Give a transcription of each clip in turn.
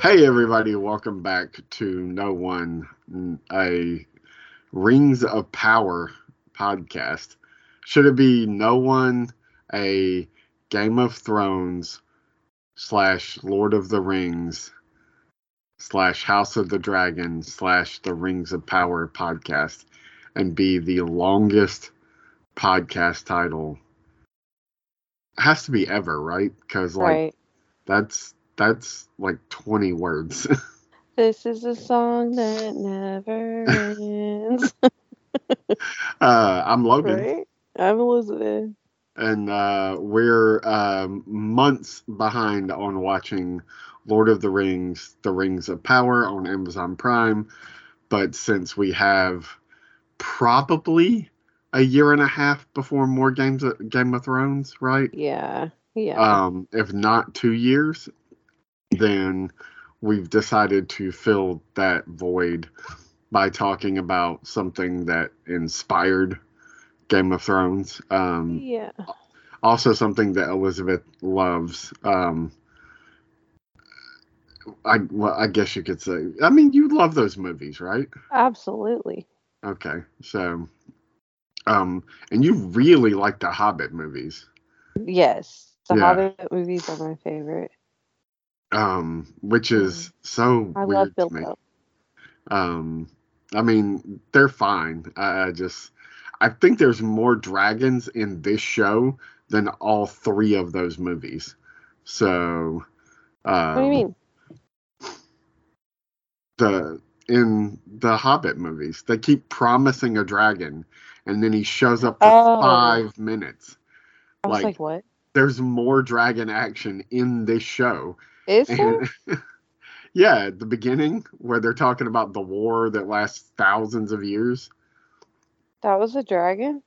Hey, everybody, welcome back to No One, a Rings of Power podcast. Should it be No One, a Game of Thrones slash Lord of the Rings slash House of the Dragon slash The Rings of Power podcast and be the longest podcast title? It has to be ever, right? Because, like, Right. that's that's like 20 words. This is a song that never ends. uh, I'm Logan, right? I'm Elizabeth. and uh, we're um, months behind on watching Lord of the Rings: The Rings of Power on Amazon Prime. But since we have probably a year and a half before more games of Game of Thrones, right? Yeah. Yeah. Um, if not two years, then we've decided to fill that void by talking about something that inspired Game of Thrones. Um, yeah. also, something that Elizabeth loves. Um, I well, I guess you could say. I mean, you love those movies, right? Absolutely. Okay, so, um, and you really like the Hobbit movies. Yes. The Yeah. Hobbit movies are my favorite. Um, which is so I weird love to me. Um, I mean, they're fine. I, I just, I think there's more dragons in this show than all three of those movies. So, um, What do you mean? the in the Hobbit movies, they keep promising a dragon, and then he shows up for Oh. five minutes. I was like- like, what? There's more dragon action in this show Is there? And yeah, at the beginning where they're talking about the war that lasts thousands of years. That was a dragon?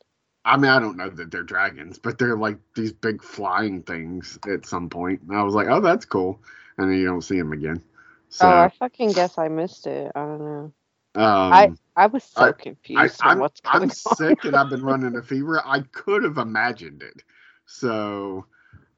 I mean, I don't know that they're dragons, but they're like these big flying things at some point. And I was like, oh, that's cool. And then you don't see them again. So, oh, I fucking guess I missed it. I don't know. um, I was so I- confused I, I'm, what's going I'm on. sick and I've been running a fever. I could have imagined it. So,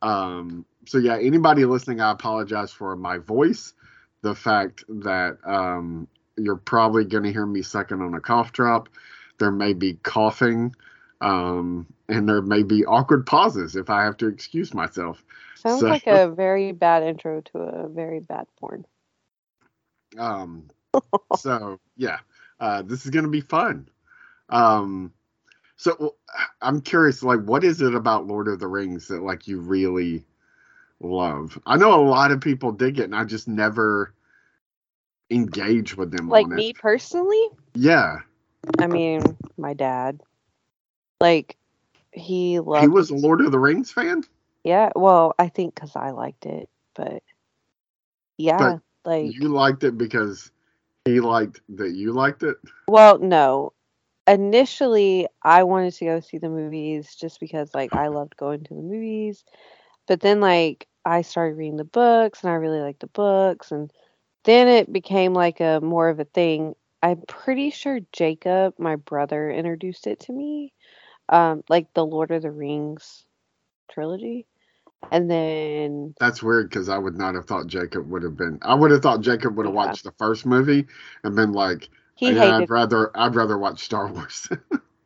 um, so yeah, anybody listening, I apologize for my voice. The fact that um, you're probably going to hear me sucking on a cough drop. There may be coughing, um, and there may be awkward pauses if I have to excuse myself. Sounds so- like a very bad intro to a very bad porn. Um, so yeah, uh, this is gonna be fun. Um, so I'm curious, like, what is it about Lord of the Rings that like you really love? I know a lot of people dig it, and I just never engage with them Like me it. personally, Yeah, I mean, my dad, like, he loved. he was a Lord of the Rings fan. Yeah, well, I think because I liked it, but yeah, like, You liked it because he liked that you liked it. well, no. Initially, I wanted to go see the movies just because, like, I loved going to the movies. But then, like, I started reading the books and I really liked the books. And then it became like a more of a thing. I'm pretty sure Jacob, my brother, introduced it to me. Um, like the Lord of the Rings trilogy. And then That's weird because I would not have thought Jacob would have been. I would have thought Jacob would have Yeah. watched the first movie and been like, he yeah, hated I'd rather I'd rather watch Star Wars.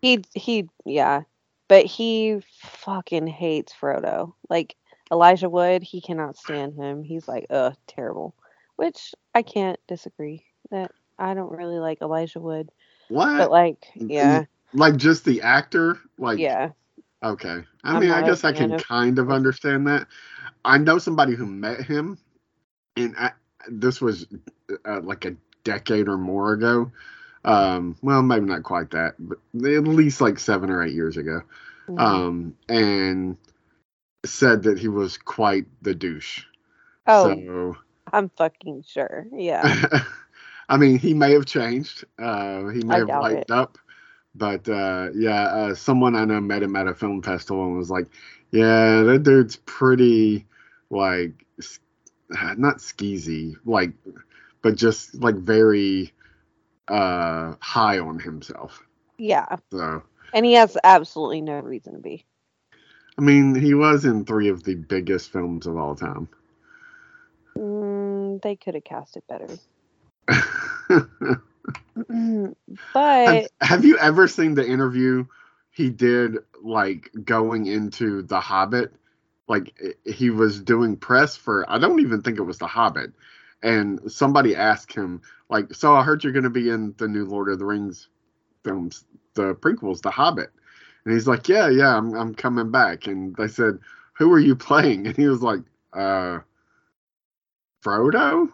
He he yeah, but he fucking hates Frodo. Like Elijah Wood, he cannot stand him. He's like, ugh, terrible. Which I can't disagree. That I don't really like Elijah Wood, what? but like, yeah, like just the actor? Like yeah, okay. I I'm mean, I guess I can of- kind of understand that. I know somebody who met him, and I, this was uh, like a decade or more ago. Um, well, maybe not quite that, but at least like seven or eight years ago. Mhm. Um, and said that he was quite the douche. oh, So I'm fucking sure. Yeah, I mean, he may have changed. Uh, he may I have lightened up. But uh, yeah, uh, someone I know met him at a film festival and was like, "Yeah, that dude's pretty like not skeezy, like, but just like very uh, high on himself." yeah, So and he has absolutely no reason to be. I mean, he was in three of the biggest films of all time. Mm, they could have cast it better. but have, have you ever seen the interview he did like going into the Hobbit? Like he was doing press for I don't even think it was the Hobbit. And somebody asked him, like, so I heard you're gonna be in the new Lord of the Rings films, the prequels, the Hobbit. And he's like, Yeah, yeah, I'm I'm coming back. And they said, Who are you playing? And he was like, uh Frodo?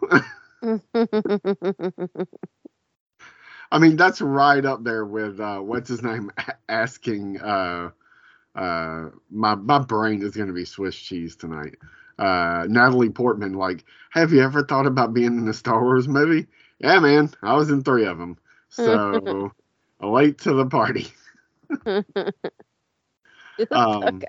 I mean, that's right up there with uh, what's his name a- asking. Uh, uh, my my brain is going to be Swiss cheese tonight. Uh, Natalie Portman, like, have you ever thought about being in a Star Wars movie? Yeah, man, I was in three of them. So, late to the party. Um,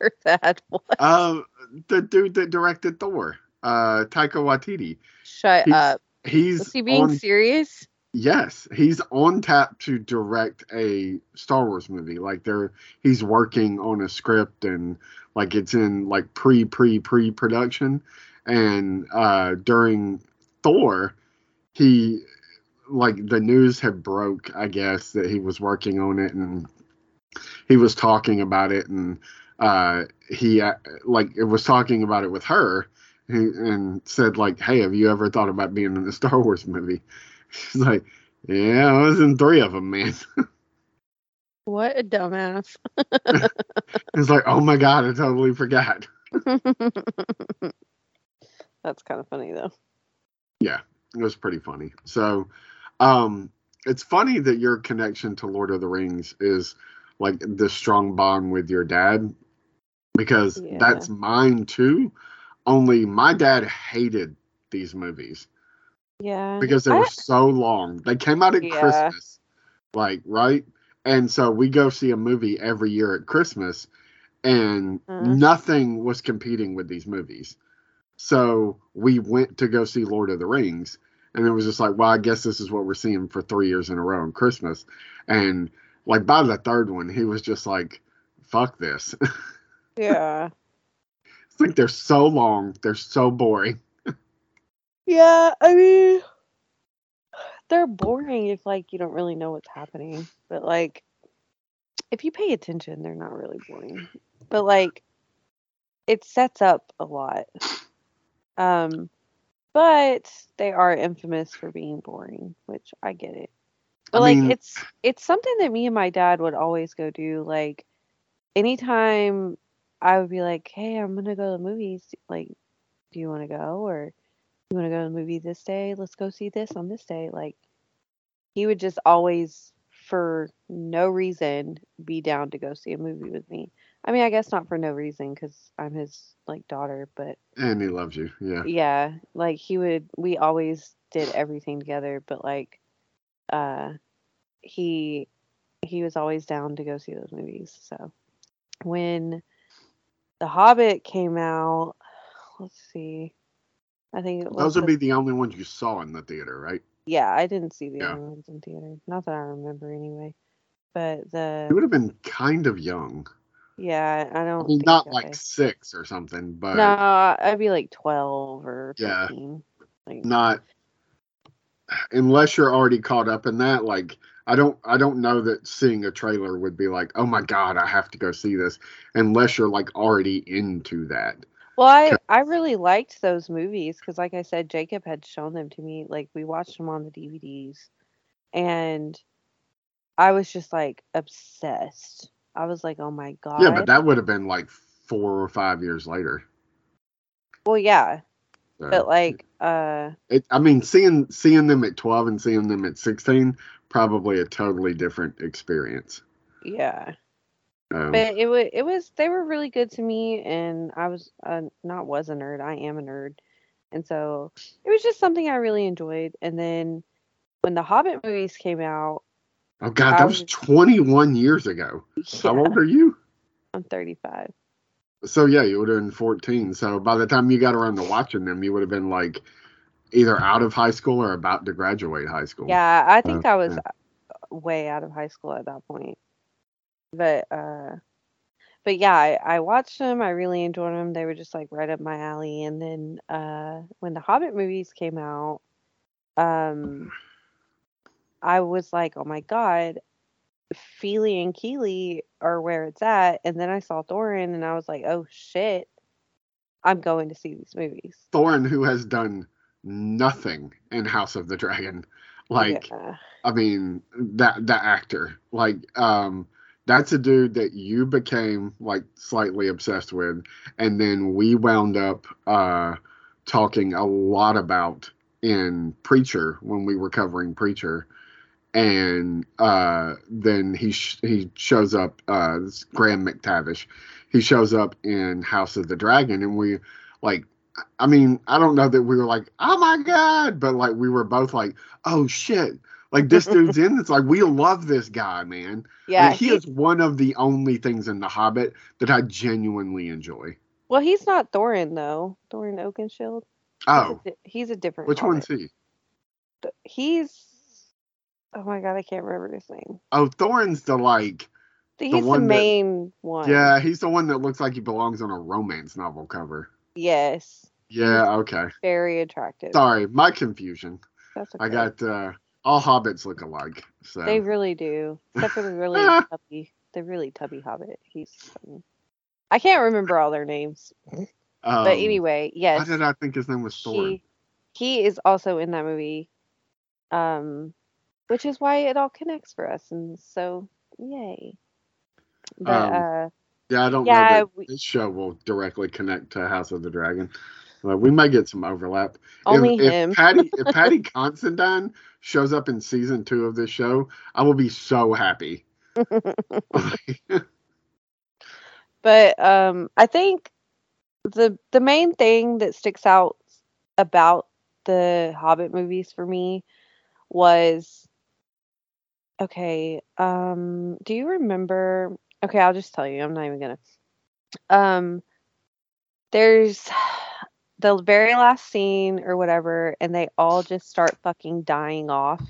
her that. What? Uh, the dude that directed Thor, uh, Taika Waititi. Shut he's- up. He's Was he being on serious? Yes, he's on tap to direct a Star Wars movie. Like they're he's working on a script and like it's in like pre pre pre production. And uh during Thor, he like the news had broke, I guess, that he was working on it and he was talking about it and uh he uh, like it was talking about it with her and, and said like, "Hey, have you ever thought about being in a Star Wars movie?" She's like, "Yeah, I was in three of them, man." What a dumbass. It's like, "Oh my god, I totally forgot." That's kind of funny though. Yeah, it was pretty funny. So, um, it's funny that your connection to Lord of the Rings is like this strong bond with your dad, because Yeah. that's mine too. Only my dad hated these movies. Yeah. because they I- were so long. They came out at Yeah. Christmas, like right, and so we go see a movie every year at Christmas, and Mhm. nothing was competing with these movies. So we went to go see Lord of the Rings, and it was just like, well, I guess this is what we're seeing for three years in a row on Christmas, and like by the third one, he was just like, "Fuck this." yeah. it's like they're so long, they're so boring. Yeah, I mean, they're boring if like you don't really know what's happening. But like, if you pay attention, they're not really boring. But like, it sets up a lot. Um, but they are infamous for being boring, which I get it. But I like, mean- it's it's something that me and my dad would always go do. Like, anytime I would be like, "Hey, I'm gonna go to the movies. Like, do you want to go or?" you want to go to the movie this day? Let's go see this on this day. Like, he would just always, for no reason, be down to go see a movie with me. I mean, I guess not for no reason because I'm his like daughter, but And he loves you, yeah. yeah, like he would. We always did everything together, but like, uh, he he was always down to go see those movies. So when The Hobbit came out, let's see. I think it was Those would the be the only ones you saw in the theater, right? Yeah, I didn't see the Yeah. other ones in theater. Not that I remember anyway. But the You would have been kind of young. yeah, I I don't mean, think not I- like six or something, but no, I'd be like twelve or Yeah. thirteen. Like not unless you're already caught up in that. Like, I don't, I don't know that seeing a trailer would be like, oh my god, I have to go see this, unless you're like already into that. Well, I I really liked those movies because, like I said, Jacob had shown them to me. Like we watched them on the DVDs, and I was just like obsessed. I was like, oh my god. Yeah, but that would have been like four or five years later. well, yeah, But like, uh, it, I mean, seeing seeing them at twelve and seeing them at sixteen, probably a totally different experience. yeah. Um, But it was it was they were really good to me, and I was uh, not was a nerd. I am a nerd, and so it was just something I really enjoyed. And then when the Hobbit movies came out, oh god, that was was- twenty one years ago. How old are you? I'm 35. So yeah, you would have been 14. So by the time you got around to watching them, you would have been like either out of high school or about to graduate high school. Yeah, I think Oh, I was yeah. uh, way out of high school at that point. But uh, but yeah, I, I watched them. I really enjoyed them. They were just like right up my alley. And then uh, when the Hobbit movies came out, um, I was like, oh my god, Fili and Kili are where it's at. And then I saw Thorin, and I was like, oh shit, I'm going to see these movies. Thorin, who has done nothing in House of the Dragon, like Yeah. I mean that that actor, like um, that's a dude that you became like slightly obsessed with, and then we wound up uh talking a lot about in Preacher when we were covering Preacher. And uh, then he sh- he shows up, uh, Graham McTavish. He shows up in House of the Dragon, and we like I mean, I don't know that we were like, oh my god, but like we were both like, oh shit, like this dude's in. It's like we love this guy, man. Yeah. Like, he he- is one of the only things in The Hobbit that I genuinely enjoy. well, he's not Thorin though. Thorin Oakenshield. He's a Oh, he's a different. which one's he? He's. Oh my god, I can't remember his name. Oh, Thorin's the like, He's the, one that- main one. yeah, he's the one that looks like he belongs on a romance novel cover. Yes. Yeah, okay. Very attractive. Sorry, my confusion. That's okay. I got uh all hobbits look alike. So They really do, except for the really tubby, the really tubby hobbit. He's. funny. I can't remember all their names, um, but anyway, why yes, did I think his name was Thorin? he he is also in that movie, um, which is why it all connects for us, and so yay. But Um, uh, Yeah, I don't Yeah, know that we- this show will directly connect to House of the Dragon. Uh, we might get some overlap. only if, him. If Paddy, if Paddy Considine shows up in season two of this show, I will be so happy. But um, I think the the main thing that sticks out about the Hobbit movies for me was okay. Um, do you remember? Okay, I'll just tell you. I'm not even gonna. Um, there's the very last scene or whatever, and they all just start fucking dying off.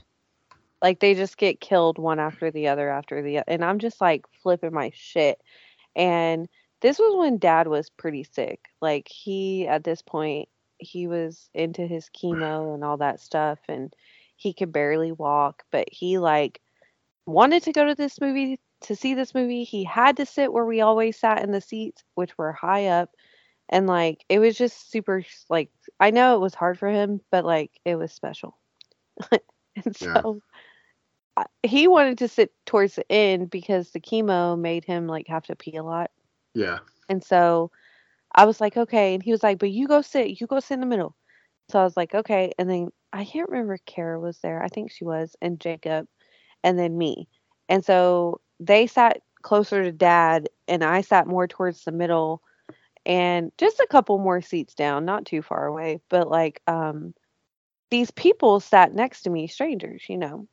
Like they just get killed one after the other after the and I'm just like flipping my shit. And this was when dad was pretty sick. Like he at this point he was into his chemo and all that stuff and he could barely walk, but he like wanted to go to this movie to see this movie. He had to sit where we always sat in the seats, which were high up. And like it was just super like I know it was hard for him, but like it was special. and Yeah. so I- he wanted to sit towards the end because the chemo made him like have to pee a lot. yeah. And so I was like, okay. And he was like, but you go sit, you go sit in the middle. So I was like, okay. And then I can't remember if Kara was there. I think she was, and Jacob, and then me. And so they sat closer to dad, and I sat more towards the middle and just a couple more seats down, not too far away. But like, um, these people sat next to me, strangers, you know.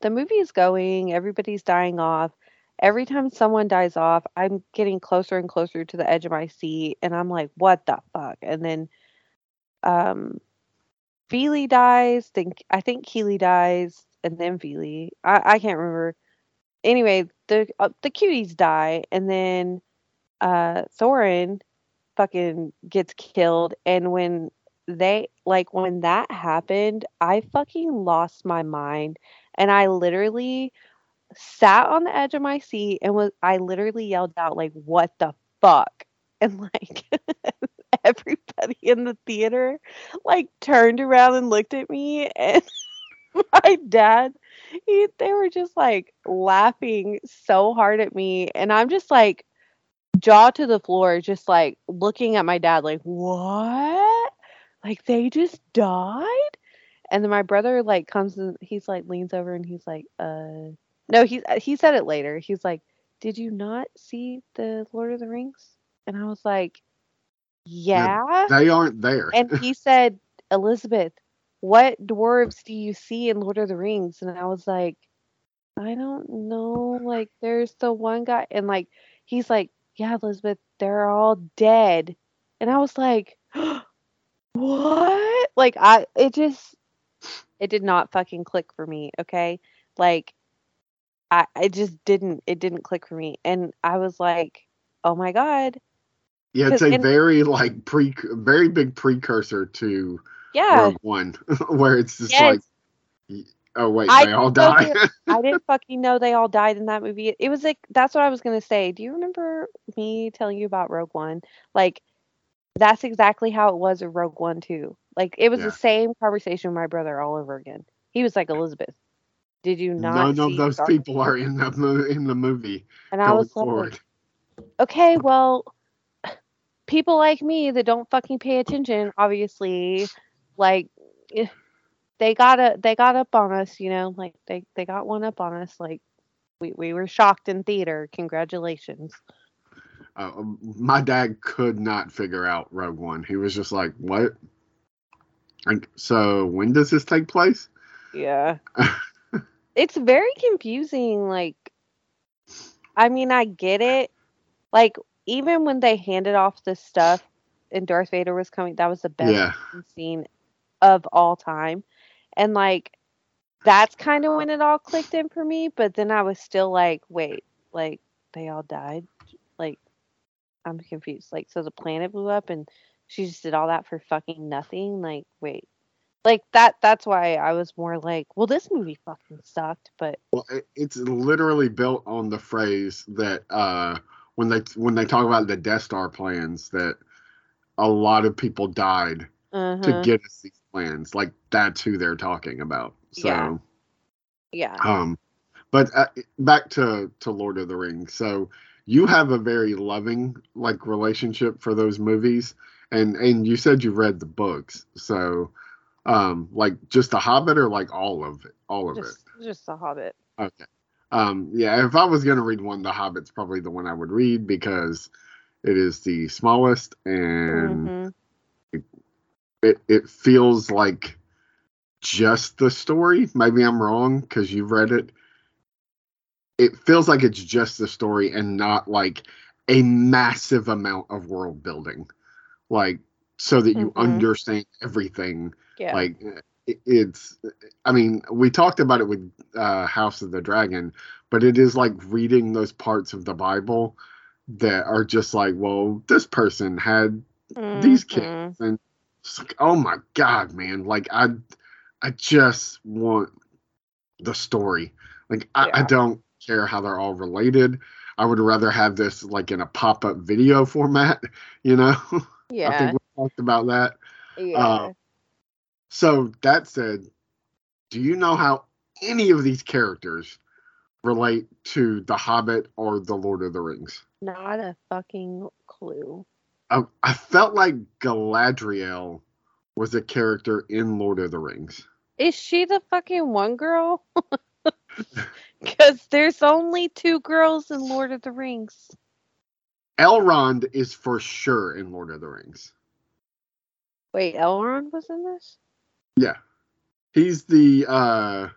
The movie is going, everybody's dying off every time someone dies off, I'm getting closer and closer to the edge of my seat, and I'm like, what the fuck? And then, um, Fili dies. think I think Kili dies, and then Fili. I I can't remember. Anyway, the uh, the cuties die, and then, uh, Thorin, fucking gets killed, and when they like when that happened, I fucking lost my mind, and I literally sat on the edge of my seat and was I literally yelled out like what the fuck and like everybody in the theater like turned around and looked at me and my dad he they were just like laughing so hard at me and I'm just like jaw to the floor just like looking at my dad like what like they just died and then my brother like comes and he's like leans over and he's like uh no, he he said it later. He's like, "Did you not see the Lord of the Rings?" And I was like, "Yeah." They aren't there. And he said, "Elizabeth, what dwarves do you see in Lord of the Rings?" And I was like, "I don't know. Like, there's the one guy." And like, he's like, "Yeah, Elizabeth, they're all dead." And I was like, "What?" Like, I it just it did not fucking click for me. Okay, like I it just didn't it didn't click for me and I was like oh my god. Yeah, it's a in- very like pre, very big precursor to Yeah. Rogue One, where it's just Yes. like, oh wait, I they all die. I didn't fucking know they all died in that movie. It was like that's what I was gonna say. Do you remember me telling you about Rogue One? Like that's exactly how it was in Rogue One too. Like it was Yeah. the same conversation with my brother all over again. He was like Elizabeth. Did you not? None of those Darth people are in the mo- in the movie And I was like, okay, well, people like me that don't fucking pay attention, obviously, like eh, they got a they got up on us, you know, like they they got one up on us. Like we we were shocked in theater. Congratulations. Uh, my dad could not figure out Rogue One. He was just like, "What?" And so, when does this take place? Yeah. it's very confusing. Like, I mean, I get it. Like, even when they handed off the stuff and Darth Vader was coming, that was the best Yeah, scene of all time. And like that's kind of when it all clicked in for me, but then I was still like, wait, like they all died? Like I'm confused. Like so the planet blew up and she just did all that for fucking nothing? Like wait. Like that that's why I was more like, well this movie fucking sucked, but well, it, it's literally built on the phrase that uh, when they when they talk about the Death Star plans, that a lot of people died to uh get us these plans. Like that's who they're talking about. So, Yeah. yeah. um, but uh, back to to Lord of the Rings. So you have a very loving like relationship for those movies, and and you said you read the books. So, um, like just the Hobbit or like all of it, all of Just just The hobbit. Okay. Um, yeah, if I was gonna read one, the Hobbit's probably the one I would read because it is the smallest and Mhm. It it feels like just the story. Maybe I'm wrong because you've read it. It feels like it's just the story and not like a massive amount of world building, like so that you Mhm. understand everything. Yeah. Like it, it's, I mean, we talked about it with uh, House of the Dragon, but it is like reading those parts of the Bible that are just like, well, this person had these Mhm. kids and it's like, oh my god man. Like i i just want the story. Like I, I don't care how they're all related. I would rather have this like in a pop-up video format you know? Yeah. i think we talked about that. Yeah. Uh, so that said do you know how any of these characters relate to the hobbit or the lord of the rings? Not a fucking clue. I, I felt like Galadriel was a character in Lord of the Rings. Is she the fucking one girl? Because there's only two girls in Lord of the Rings. Elrond is for sure in Lord of the Rings. Wait, Elrond was in this? Yeah. He's the uh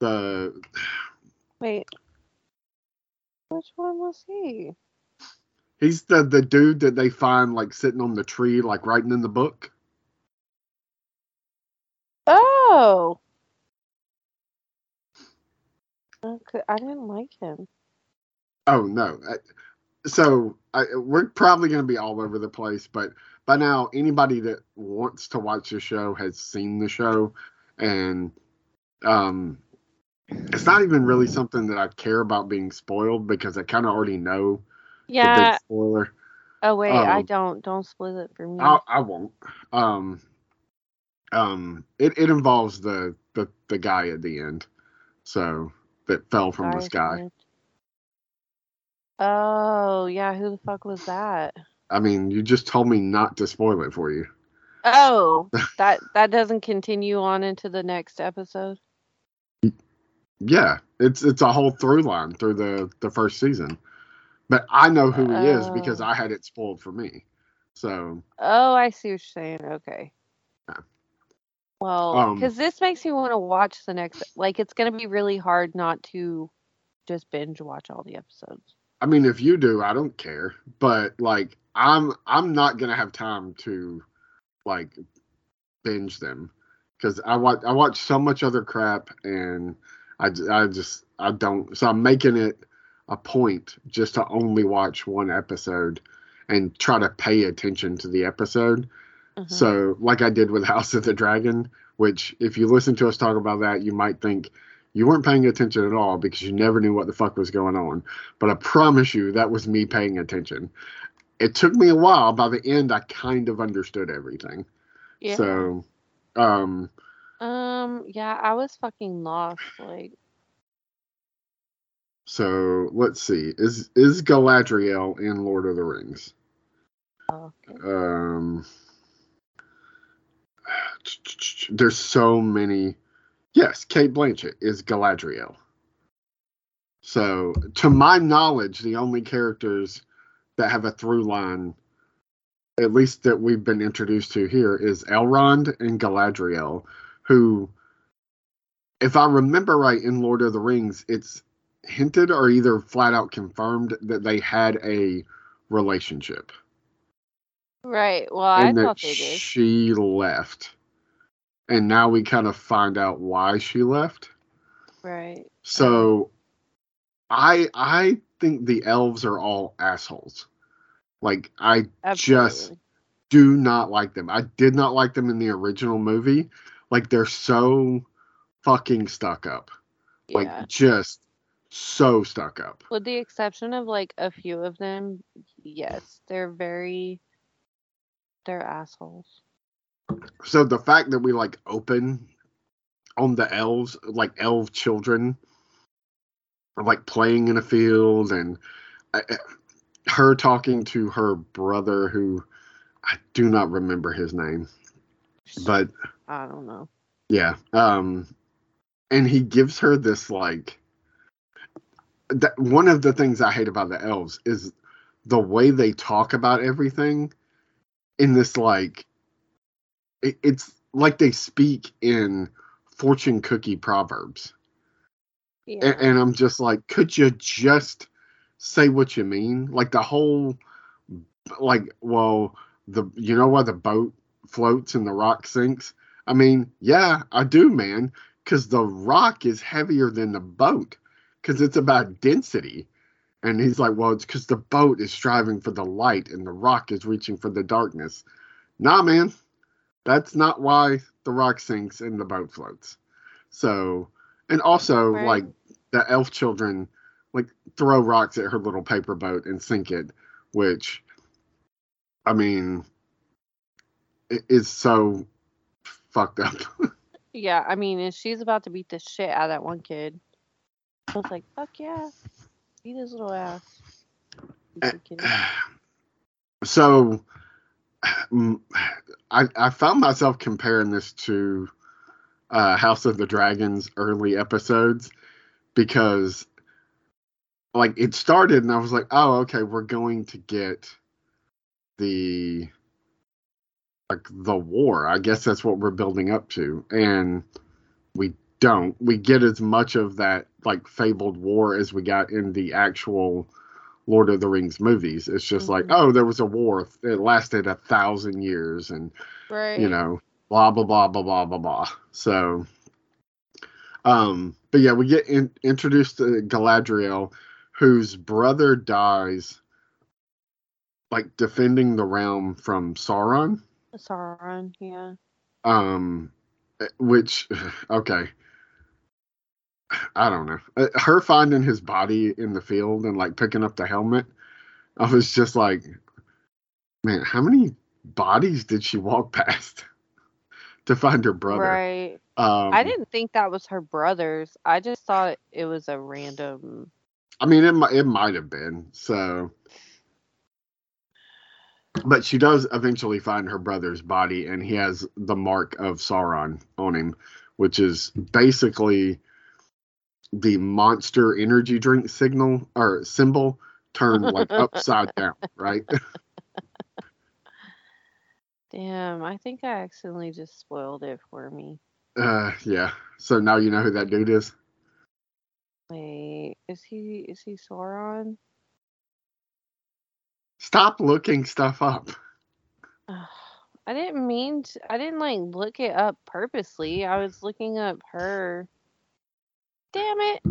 the Wait. Which one was he? He's the the dude that they find like sitting on the tree like writing in the book. Oh. Okay, I didn't like him. Oh no. So I, we're probably going to be all over the place, but by now anybody that wants to watch the show has seen the show, and um, it's not even really something that I care about being spoiled because I kind of already know Yeah. spoiler. Oh wait, I um, don't. Don't spoil it for me. I, I won't. Um, um, it, it involves the, the the guy at the end, so that fell from the sky. Oh yeah, who the fuck was that? I mean, you just told me not to spoil it for you. Oh, that that doesn't continue on into the next episode. Yeah, it's it's a whole through line through the the first season, but I know who he is because Oh. I had it spoiled for me. So Oh, I see what you're saying. Okay. Yeah. Well, Um, because this makes me want to watch the next. Like, it's gonna be really hard not to just binge watch all the episodes. I mean, if you do, I don't care. But like, I'm I'm not gonna have time to like binge them because I watch I watch so much other crap and I I just I don't. So I'm making it a point just to only watch one episode and try to pay attention to the episode. Mhm. So, like I did with House of the Dragon, which if you listen to us talk about that, you might think you weren't paying attention at all because you never knew what the fuck was going on. But I promise you, that was me paying attention. It took me a while. By the end, I kind of understood everything. yeah. So, um, um, yeah, I was fucking lost. Like, so let's see. Is is Galadriel in Lord of the Rings? oh, okay. Um, there's so many. Yes, Cate Blanchett is Galadriel. So, to my knowledge, the only characters that have a through line, at least that we've been introduced to here, is Elrond and Galadriel, who, if I remember right, in Lord of the Rings, it's hinted or either flat out confirmed that they had a relationship right. Well, I thought they did. she left. And now we kind of find out why she left. Right. So I I think the elves are all assholes. Like I Absolutely. do not like them. I did not like them in the original movie. Like they're so fucking stuck up. Like yeah. just so stuck up. With the exception of like a few of them, yes, they're very. They're assholes. So the fact that we like open on the elves, like elf children, like playing in a field, and uh, uh, her talking to her brother, who I do not remember his name, but I don't know. yeah, um, and he gives her this like. That one of the things I hate about the elves is the way they talk about everything in this like it, it's like they speak in fortune cookie proverbs. Yeah. and, and i'm just like could you just say what you mean? Like the whole like well the you know why the boat floats and the rock sinks? I mean yeah i do man because the rock is heavier than the boat because it's about density and he's like well it's because the boat is striving for the light and the rock is reaching for the darkness nah man that's not why the rock sinks and the boat floats. So, and also Right. like the elf children like throw rocks at her little paper boat and sink it, which I mean it is so fucked up. Yeah, I mean, and she's about to beat the shit out of that one kid. I was like, fuck yeah. Beat his little ass. So mm, I, I found myself comparing this to uh, House of the Dragons early episodes because like it started and I was like, oh, okay, we're going to get the like the war. I guess that's what we're building up to. And we don't. We get as much of that like fabled war as we got in the actual Lord of the Rings movies. It's just like, Mhm. oh, there was a war. It lasted a thousand years and Right. you know, blah blah blah blah blah blah blah. So, um, but yeah, we get in, introduced to Galadriel, whose brother dies, like defending the realm from Sauron. Sauron, yeah. Um, which, okay, I don't know. Uh, Her finding his body in the field and like picking up the helmet, I was just like, man, how many bodies did she walk past to find her brother? Right. Um, I didn't think that was her brother's. I just thought it was a random. I mean, it might it might have been so, but she does eventually find her brother's body, and he has the mark of Sauron on him, which is basically the monster energy drink signal or symbol turned like upside down, right? Damn, I think I accidentally just spoiled it for me. Uh, yeah. So now you know who that dude is. Wait, is he is he Sauron? Stop looking stuff up. I didn't mean to, I didn't like look it up purposely. I was looking up her. Damn it.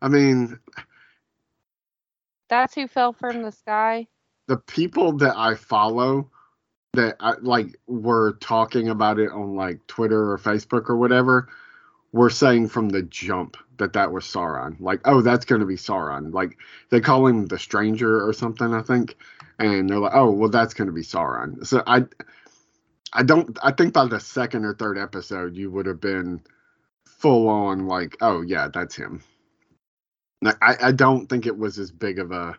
I mean, That's who fell from the sky. the people that I follow that I like were talking about it on like Twitter or Facebook or whatever were saying from the jump that that was Sauron. Like, oh, that's going to be Sauron. Like they call him the Stranger or something, I think, and they're like, oh, well, that's going to be Sauron. So I, I don't. I think by the second or third episode, you would have been full on like, oh yeah, that's him. Like, I, I don't think it was as big of a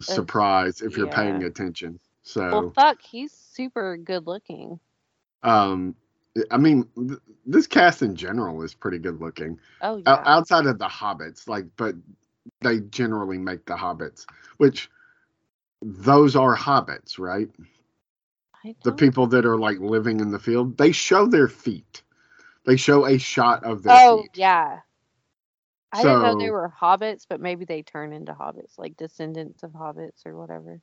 surprise if you're paying yeah. attention. Well, So, fuck, he's super good looking. um, I mean, th- this cast in general is pretty good looking. Oh O- yeah. outside of the hobbits, like, but they generally make the hobbits, which those are hobbits, right? The people that are like living in the field, they show their feet. They show a shot of their Oh feet. yeah. I didn't know they were hobbits, but maybe they turn into hobbits, like descendants of hobbits or whatever.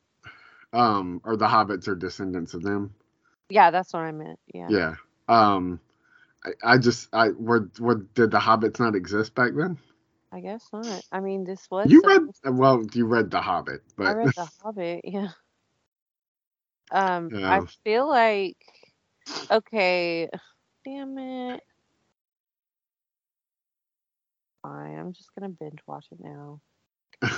Um, or the hobbits are descendants of them. Yeah, that's what I meant. Yeah. Yeah. Um, I, I just, I were, were did the hobbits not exist back then? I guess not. I mean, this was. You read, supposed- well, you read the Hobbit, I but read the Hobbit. Yeah. Um, I feel like. Okay. Damn it. Fine. I'm just gonna binge watch it now.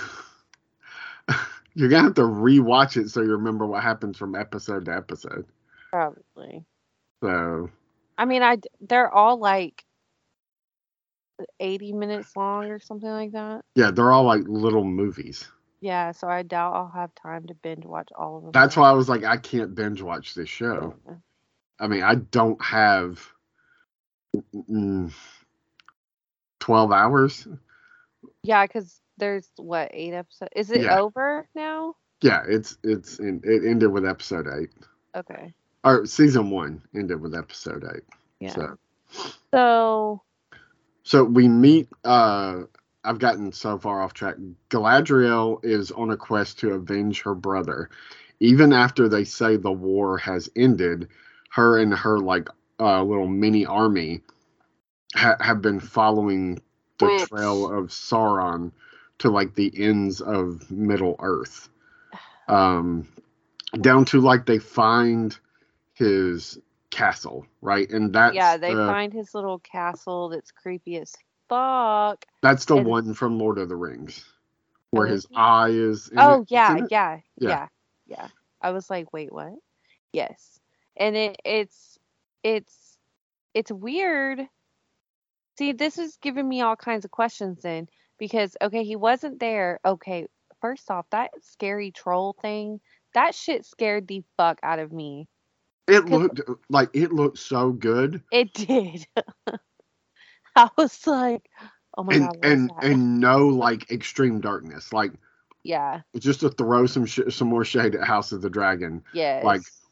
you're gonna have to rewatch it so you remember what happens from episode to episode. Probably. So I mean, I they're all like 80 minutes long or something like that. yeah, they're all like little movies. Yeah, so I doubt I'll have time to binge watch all of them. That's why I was like, I can't binge watch this show. Yeah. I mean, I don't have mm, twelve hours. Yeah, because there's what eight episodes. Is it Yeah. over now? Yeah, it's it's in, it ended with episode eight, Okay. or season one ended with episode eight. Yeah. So So So we meet. Uh, I've gotten so far off track. Galadriel is on a quest to avenge her brother. Even after they say the war has ended, her and her like uh, little mini army ha- have been following the Which- trail of Sauron to like the ends of Middle Earth, um, down to like they find his castle, right? And that's yeah, they the- find his little castle that's creepy as fuck. That's the And- one from Lord of the Rings, where Oh, his is it? eye is. in Oh it. Yeah, yeah, Yeah. yeah, yeah. I was like, wait, what? Yes, and it it's it's it's weird. See, this is giving me all kinds of questions then because okay, he wasn't there. Okay, first off, that scary troll thing, that shit scared the fuck out of me. It looked like it looked so good, It did. I was like, oh my and god, and that? and no like extreme darkness, like yeah, just to throw some sh- some more shade at House of the Dragon. yes,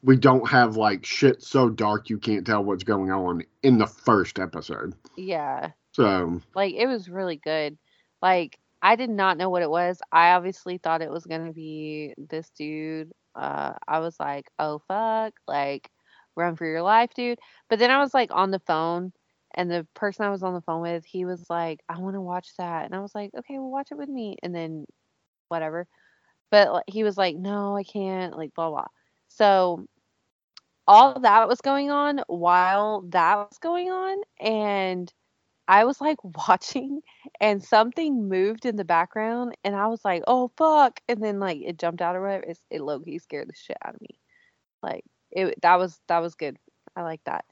We don't have like shit so dark you can't tell what's going on in the first episode. yeah. So Like it was really good. Like I did not know what it was. I obviously thought it was gonna be this dude. Uh, I was like, oh fuck, like run for your life, dude. But then I was like on the phone, and the person I was on the phone with, he was like, I want to watch that, and I was like, okay, well watch it with me, and then whatever. But like, he was like, no, I can't, like blah blah. So all that was going on while that was going on, and I was like watching and something moved in the background and I was like, oh fuck and then like it jumped out or whatever. It's, it low key scared the shit out of me. Like it that was that was good. I like that.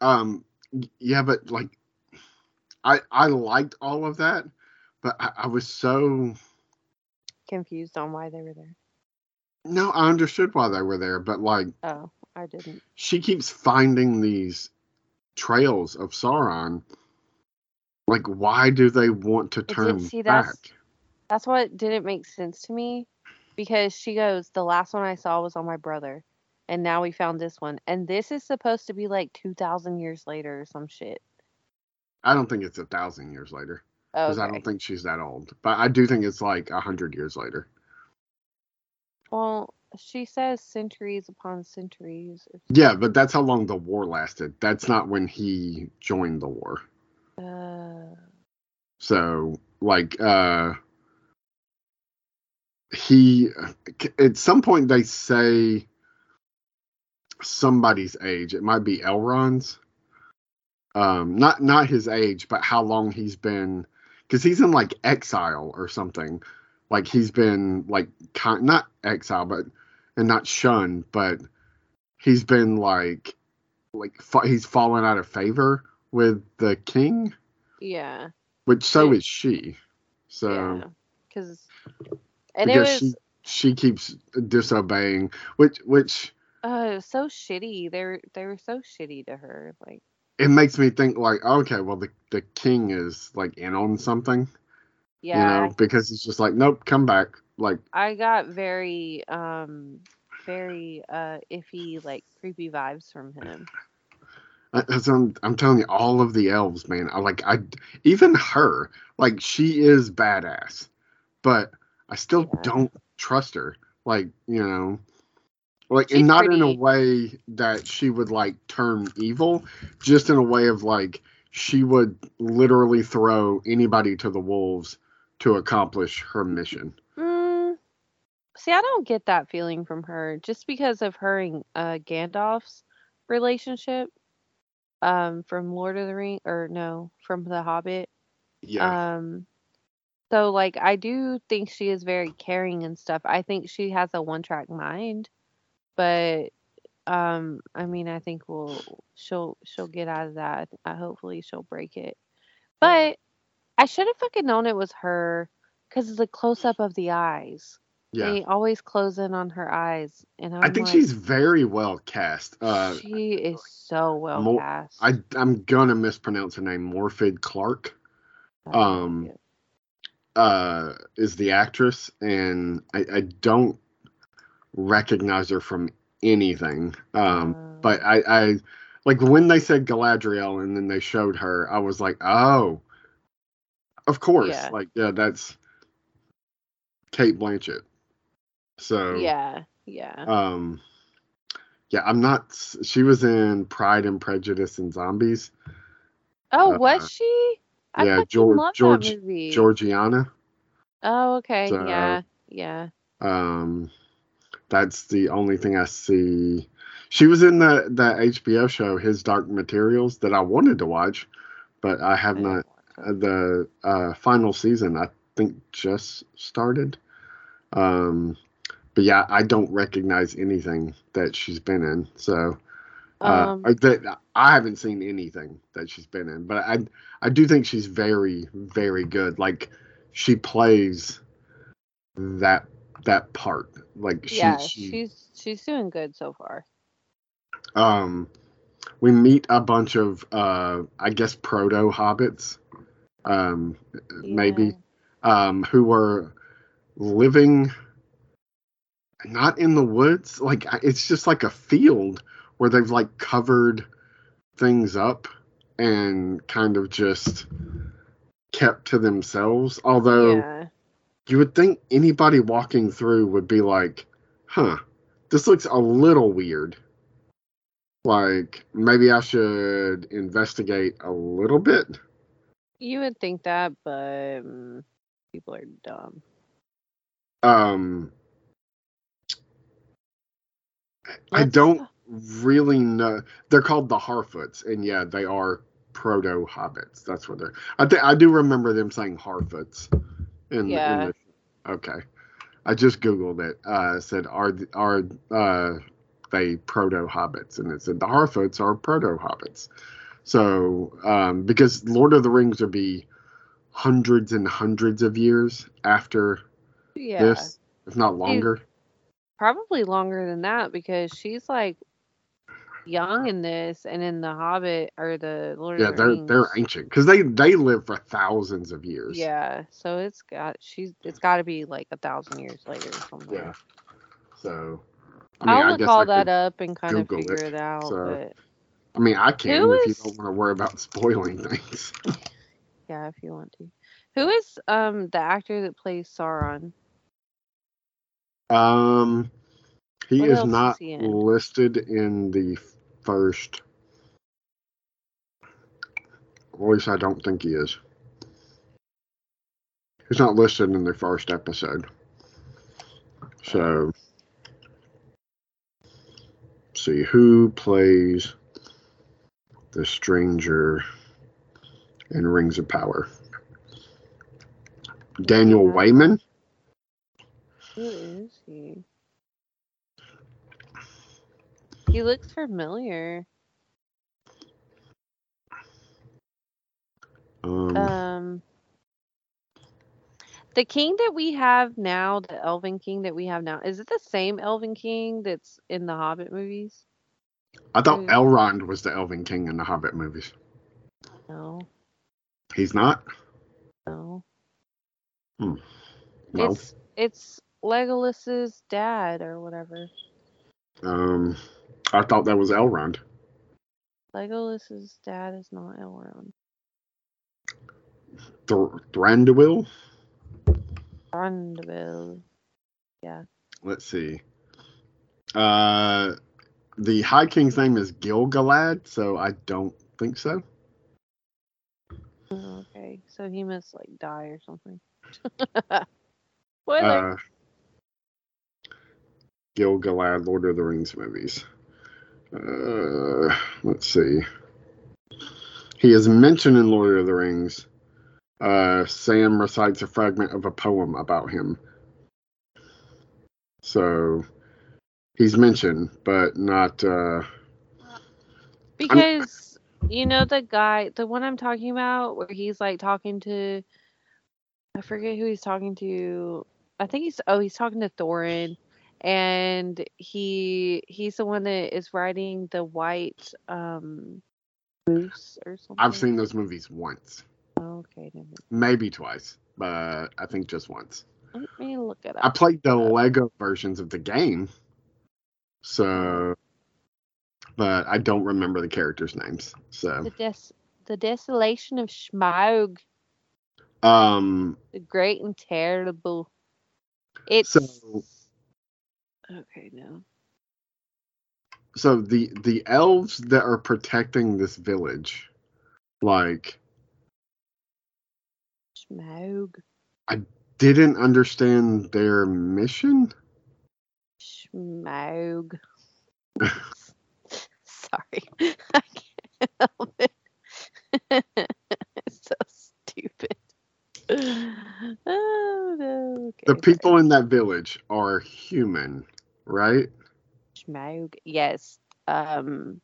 um yeah, but like I I liked all of that, but I, I was so Confused on why they were there. No, I understood why they were there, but like Oh, I didn't. she keeps finding these trails of Sauron. Like, why do they want to turn see, back? that's- That's what didn't make sense to me because she goes, the last one I saw was on my brother. And now we found this one. And this is supposed to be like 2,000 years later or some shit. I don't think it's a thousand years later because I don't think she's that old. But I do think it's like a hundred years later. Well, she says centuries upon centuries. Yeah, but that's how long the war lasted. That's not when he joined the war. Uh, So, like, uh, he at some point they say somebody's age. It might be Elrond's. Um, not not his age, but how long he's been, because he's in like exile or something. Like he's been like kind, not exiled, but and not shunned, but he's been like like fa- he's fallen out of favor with the king, Yeah. which so Yeah. is she. So yeah. Because and it because was she she keeps disobeying, which which uh so shitty. They're they were so shitty to her. Like it makes me think like okay, well the the king is like in on something, yeah, you know, because it's just like nope, come back. Like I got very um very uh iffy like creepy vibes from him. As I'm I'm telling you, all of the elves, man, I like I even her, like she is badass, but I still Yeah. don't trust her. Like you know, like She's and not in a way that she would like turn evil, just in a way of like she would literally throw anybody to the wolves to accomplish her mission. Mm, see, I don't get that feeling from her just because of her and uh, Gandalf's relationship um, from Lord of the Ring, or no, from The Hobbit. Yeah, Um, so like I do think she is very caring and stuff. I think she has a one-track mind, but um, I mean, I think we'll she'll she'll get out of that. I, hopefully, she'll break it. But I should have fucking known it was her because of the close-up of the eyes. yeah. They always close in on her eyes, and I'm I think like, she's very well cast. Uh, she is so well Mo- cast. I I'm gonna mispronounce her name, Morfid Clark. I have no um, uh, is the actress, and I, I don't recognize her from anything. Um, Um, but I, I like when they said Galadriel and then they showed her, I was like, oh, of course, Yeah. like yeah, that's Cate Blanchett. So yeah, yeah. um, yeah, I'm not. She was in Pride and Prejudice and Zombies. oh, uh, was she? I yeah, George- George- that. Georgiana. Oh, okay. So- yeah, yeah. Um, that's the only thing I see. She was in the the HBO show His Dark Materials that I wanted to watch, but I have I not. Don't watch it. The uh, final season I think just started. Um, but yeah, I don't recognize anything that she's been in. So uh, Um, that I haven't seen anything that she's been in, but I I do think she's very very good. Like she plays that that part. Like she, yeah, she she's she's doing good so far. um we meet a bunch of uh I guess proto hobbits um maybe um who were living not in the woods like it's just like a field where they've like covered things up and kind of just kept to themselves. Although Yeah. you would think anybody walking through would be like huh this looks a little weird. Like maybe i should investigate a little bit You would think that, but um, people are dumb. um i don't really know. They're called the harfoots and yeah they are proto hobbits that's what they're i think i do remember them saying harfoots in, Yeah. in the okay. I just googled it uh said are are uh they proto hobbits and it said the harfoots are proto hobbits so um because lord of the rings would be hundreds and hundreds of years after Yeah. this if not longer Probably longer than that because she's like young in this and in the Hobbit or the Lord yeah of the they're Rings. they're ancient because they they live for thousands of years Yeah, so it's got she's it's got to be like a thousand years later somewhere. yeah so I mean, will look guess all that could, up and kind of figure it, it, out. so- But I mean, I can Who if is- you don't want to worry about spoiling things. yeah, if you want to. Who is um the actor that plays Sauron? Um, he What is else is not he in? listed in the first. Or at least I don't think he is. He's not listed in the first episode. So, see who plays the stranger in Rings of Power. Daniel. Weyman. Who is he? He looks familiar. Um, Um, the king that we have now, the Elven King that we have now, is it the same Elven King that's in the Hobbit movies? I thought who- Elrond was the Elven King in the Hobbit movies. No, He's not. no. Hmm. No. It's it's Legolas's dad or whatever. Um, I thought that was Elrond. Legolas's dad is not Elrond. Thr- Thranduil. Thranduil. Yeah. Let's see. Uh, the High King's name is Gilgalad, so I don't think so. Oh, Okay, so he must like die or something. Spoiler. Uh, Gilgalad, Lord of the Rings movies. Uh, let's see. He is mentioned in Lord of the Rings. Uh, Sam recites a fragment of a poem about him. So he's mentioned, but not. Uh, Because you know the guy, the one I'm talking about, where he's like talking to, I forget who he's talking to. I think he's oh he's talking to Thorin, and he he's the one that is riding the white um moose or something. I've seen those movies once, Oh, okay, maybe twice, but I think just once. Let me look it up. I played the Lego versions of the game, so, but I don't remember the characters' names. So, The des the desolation of Schmaug, um, the great and terrible. It's So- okay now. so the the elves that are protecting this village, like, Schmaug. I didn't understand their mission. Schmaug. Sorry. I can't help it. it's so stupid. Oh no. Okay, The sorry. people in that village are human, right? Schmaug. Yes. Um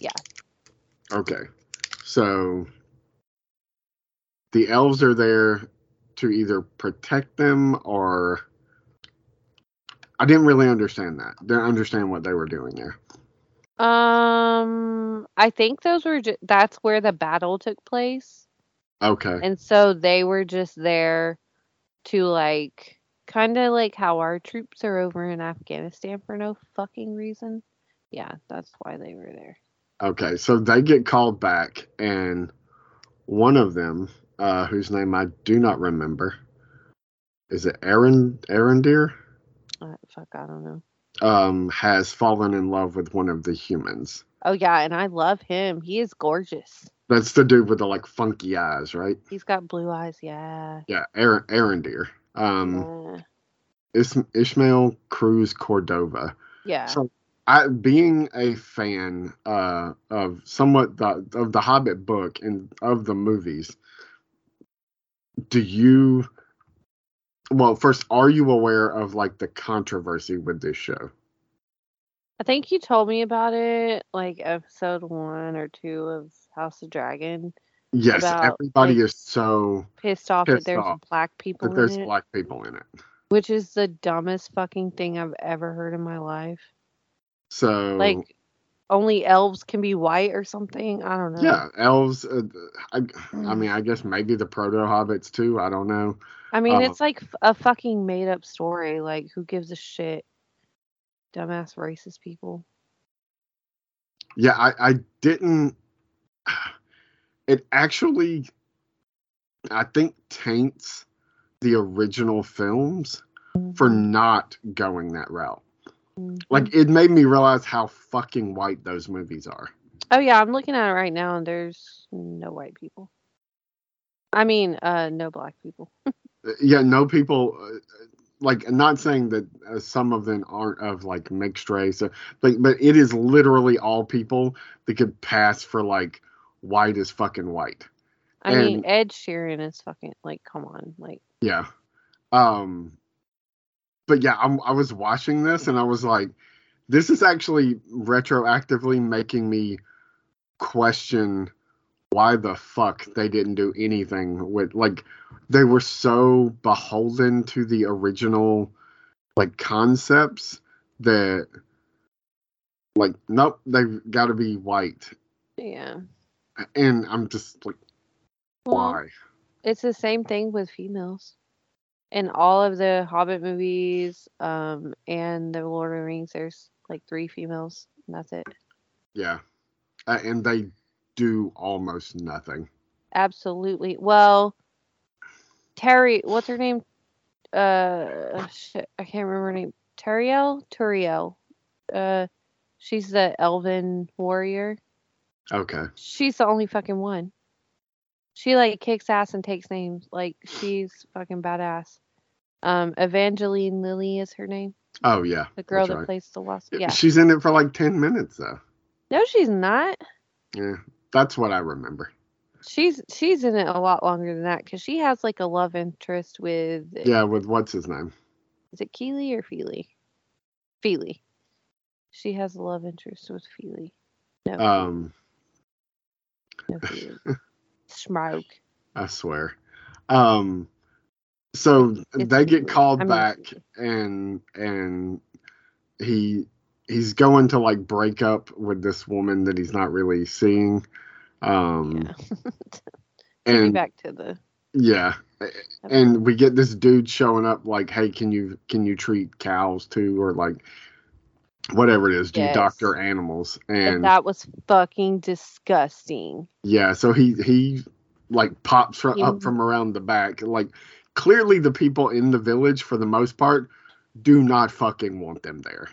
yeah. Okay. So the elves are there to either protect them or I didn't really understand that. Didn't understand what they were doing there. um I think those were ju- that's where the battle took place. Okay. And so they were just there to like kind of like how our troops are over in Afghanistan for no fucking reason. Yeah, that's why they were there. Okay. So they get called back and one of them, uh, whose name I do not remember, is it Aaron Arondir? Uh, fuck, I don't know. Um, has fallen in love with one of the humans. Oh yeah, and I love him. He is gorgeous. That's the dude with the like funky eyes, right? He's got blue eyes. Yeah. Yeah, Aaron Arondir. Um, yeah. Is- Ishmael Cruz Cordova. Yeah. So, I being a fan uh, of somewhat the, of the Hobbit book and of the movies, do you? Well, first, are you aware of like the controversy with this show? I think you told me about it like episode one or two of House of Dragon. Yes, About, everybody like, is so Pissed off Pissed that there's off black people that there's in it, black people in it. which is the dumbest fucking thing I've ever heard in my life. So Like only elves can be white or something. I don't know. yeah, elves. Uh, I, I Mm. mean, I guess maybe the proto hobbits too. I don't know. I mean, Uh, it's like a fucking made up story. Like, who gives a shit? Dumbass racist people. Yeah, I, I didn't. It actually, I think, taints the original films for not going that route. Mhm. Like, it made me realize how fucking white those movies are. oh yeah, I'm looking at it right now, and there's no white people. I mean, uh, no black people. Uh, Yeah, no people. Uh, like not saying that uh, some of them aren't of like mixed race, uh, but but it is literally all people that could pass for like white as fucking white. I mean, Ed Sheeran is fucking like, come on, like, Yeah. Um but yeah, I'm, I was watching this and I was like this is actually retroactively making me question why the fuck they didn't do anything with like they were so beholden to the original like concepts that like nope they've got to be white yeah. and i'm just like Well, why It's the same thing with females. In all of the Hobbit movies, um, and the Lord of the Rings, there's like three females, and that's it. yeah uh, and they do almost nothing Absolutely. Well, Terry, what's her name? Uh, shit, I can't remember her name. Tauriel? Tauriel. Uh, she's the elven warrior. okay She's the only fucking one. She like kicks ass and takes names. Like she's fucking badass. Um, Evangeline Lilly is her name. oh yeah The girl that right. plays the wasp. Yeah. she's in it for like 10 minutes though No, she's not. yeah that's what i remember She's she's in it a lot longer than that because she has like a love interest with. yeah with what's his name Is it Kili or Fili? Fili. She has a love interest with Fili. No. um no Fili. Smoke. i swear um so It's they get called I mean, back and and he he's going to like break up with this woman that he's not really seeing um Yeah. And back to the. yeah and we get this dude showing up like hey can you can you treat cows too or like whatever it is do you Yes. doctor animals And and that was fucking disgusting. yeah so he he like pops from up from around the back like clearly the people in the village for the most part do not fucking want them there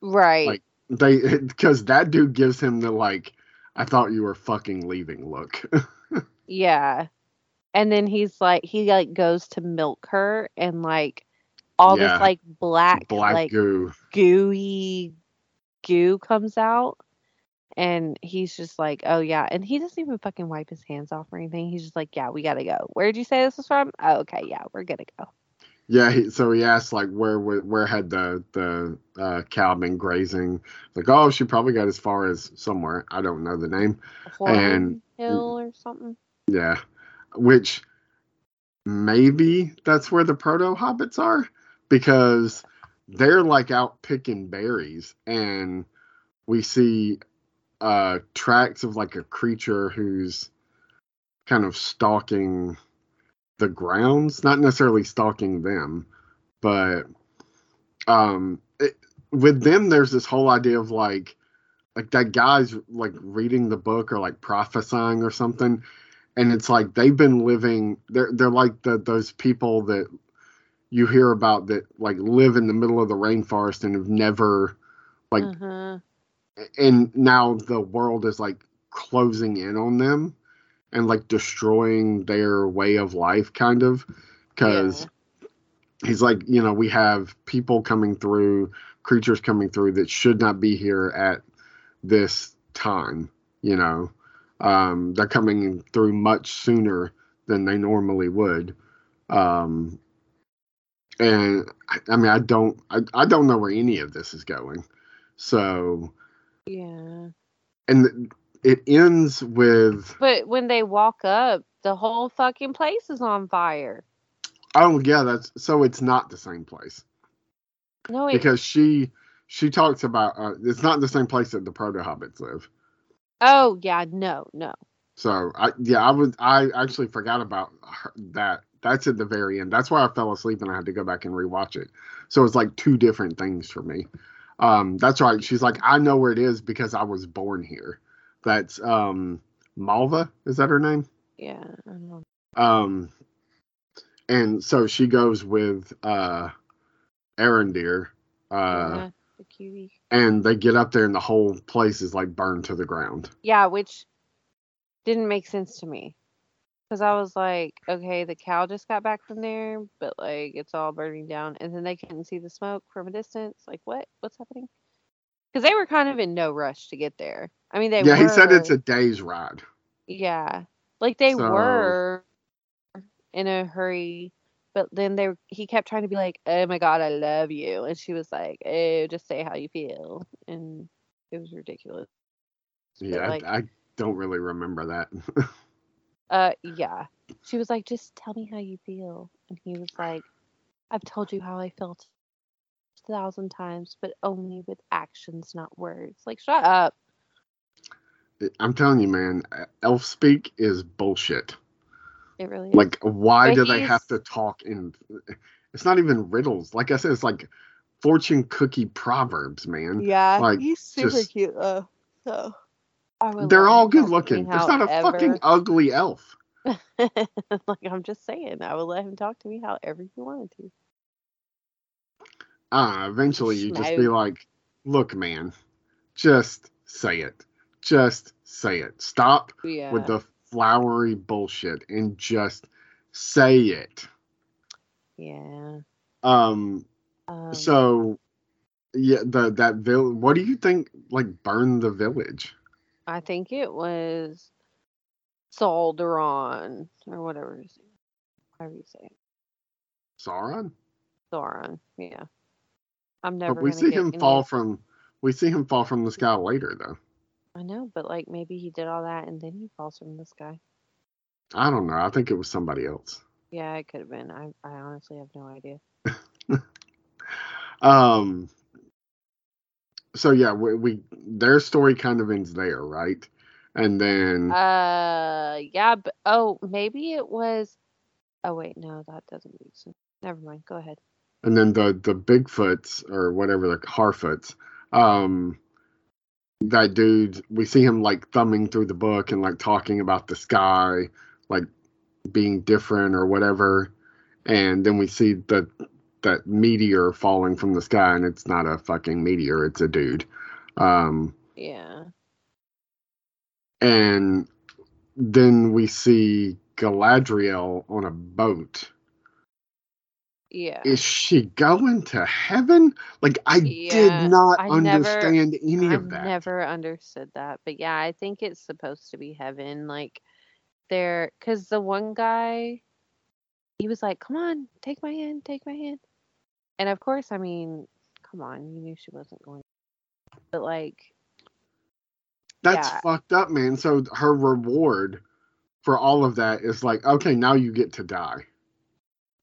Right. Like, they because that dude gives him the like i thought you were fucking leaving look yeah. And then he's like, he like goes to milk her, and like all Yeah. this like black, black like goo gooey goo comes out. And he's just like, oh yeah. And he doesn't even fucking wipe his hands off or anything. He's just like, yeah, we gotta go. Where'd you say this was from? Oh, okay, yeah, we're gonna go. Yeah, he, so he asked like where where had the the uh, cow been grazing? Like, oh, she probably got as far as somewhere. I don't know the name. And- Hill or something. Yeah, which maybe that's where the proto hobbits are because they're like out picking berries, and we see uh tracks of like a creature who's kind of stalking the grounds, not necessarily stalking them, but um it, with them there's this whole idea of like like that guy's like reading the book or like prophesying or something and it's like they've been living they're they're like the those people that you hear about that like live in the middle of the rainforest and have never like uh-huh. And now the world is like closing in on them and like destroying their way of life kind of because he's like you know we have people coming through creatures coming through that should not be here at this time you know? Um they're coming through much sooner than they normally would. Um and I, I mean i don't I, I don't know where any of this is going. So Yeah. and it ends with But when they walk up, the whole fucking place is on fire. oh yeah that's so it's not the same place No, it, because she she talks about uh, it's not the same place that the proto hobbits live oh yeah, no, no. so i yeah i was i actually forgot about her, that that's at the very end that's why i fell asleep and i had to go back and rewatch it so it's like two different things for me um that's right she's like i know where it is because i was born here that's um malva is that her name Yeah, I know. Um, and so she goes with uh, Arondir, uh, yeah, the cutie. and they get up there, and the whole place is like burned to the ground. Yeah, which didn't make sense to me. Because I was like, okay, the cow just got back from there, but like it's all burning down, and then they couldn't see the smoke from a distance. Like, what? What's happening? Because they were kind of in no rush to get there. I mean, they yeah, were. he said it's a day's ride. Yeah, like they So- were in a hurry, but then they he kept trying to be like, "Oh my god, I love you," and she was like, "Oh, just say how you feel," and it was ridiculous. Yeah, like- I, I don't really remember that. Uh, yeah. She was like, just tell me how you feel. And he was like, I've told you how I felt a thousand times, but only with actions, not words. Like, shut up. I'm telling you, man, elf speak is bullshit. It really is. Like, why But do they have to talk in? It's not even riddles. Like I said, it's like fortune cookie proverbs, man. yeah, like, he's super just- cute though. So They're all good talk to me looking. There's not a fucking ugly elf. like I'm just saying, I would let him talk to me however he wanted to. Ah, eventually you just be like, look, man, just say it. Just say it. Stop Yeah. with the flowery bullshit and just say it. yeah. Um, Um, so yeah, the that vill. What do you think? Like, burn the village? I think it was Solderon or whatever. his name- However you say it. Sauron. Sauron. Yeah. I'm never. But we see him fall of- from. We see him fall from the sky later, though. I know, but like maybe he did all that and then he falls from the sky. I don't know. I think it was somebody else. Yeah, it could have been. I I honestly have no idea. Um. So yeah, we, we their story kind of ends there, right? And then Uh, yeah, but oh, maybe it was. Oh wait, no, that doesn't make sense. Never mind. Go ahead. and then the the Bigfoots or whatever the Harfoots. Um, that dude, we see him like thumbing through the book and like talking about the sky, like being different or whatever. And then we see the that meteor falling from the sky, and it's not a fucking meteor; it's a dude. Um, Yeah. and then we see Galadriel on a boat. Yeah. Is she going to heaven? Like I Yeah, did not I never- understand any I of that. never understood that, but yeah, I think it's supposed to be heaven. Like there, because the one guy, he was like, "Come on, take my hand, take my hand," and of course, I mean, come on, you knew she wasn't going, but like, That's yeah. fucked up, man. So her reward for all of that is like, okay, now you get to die.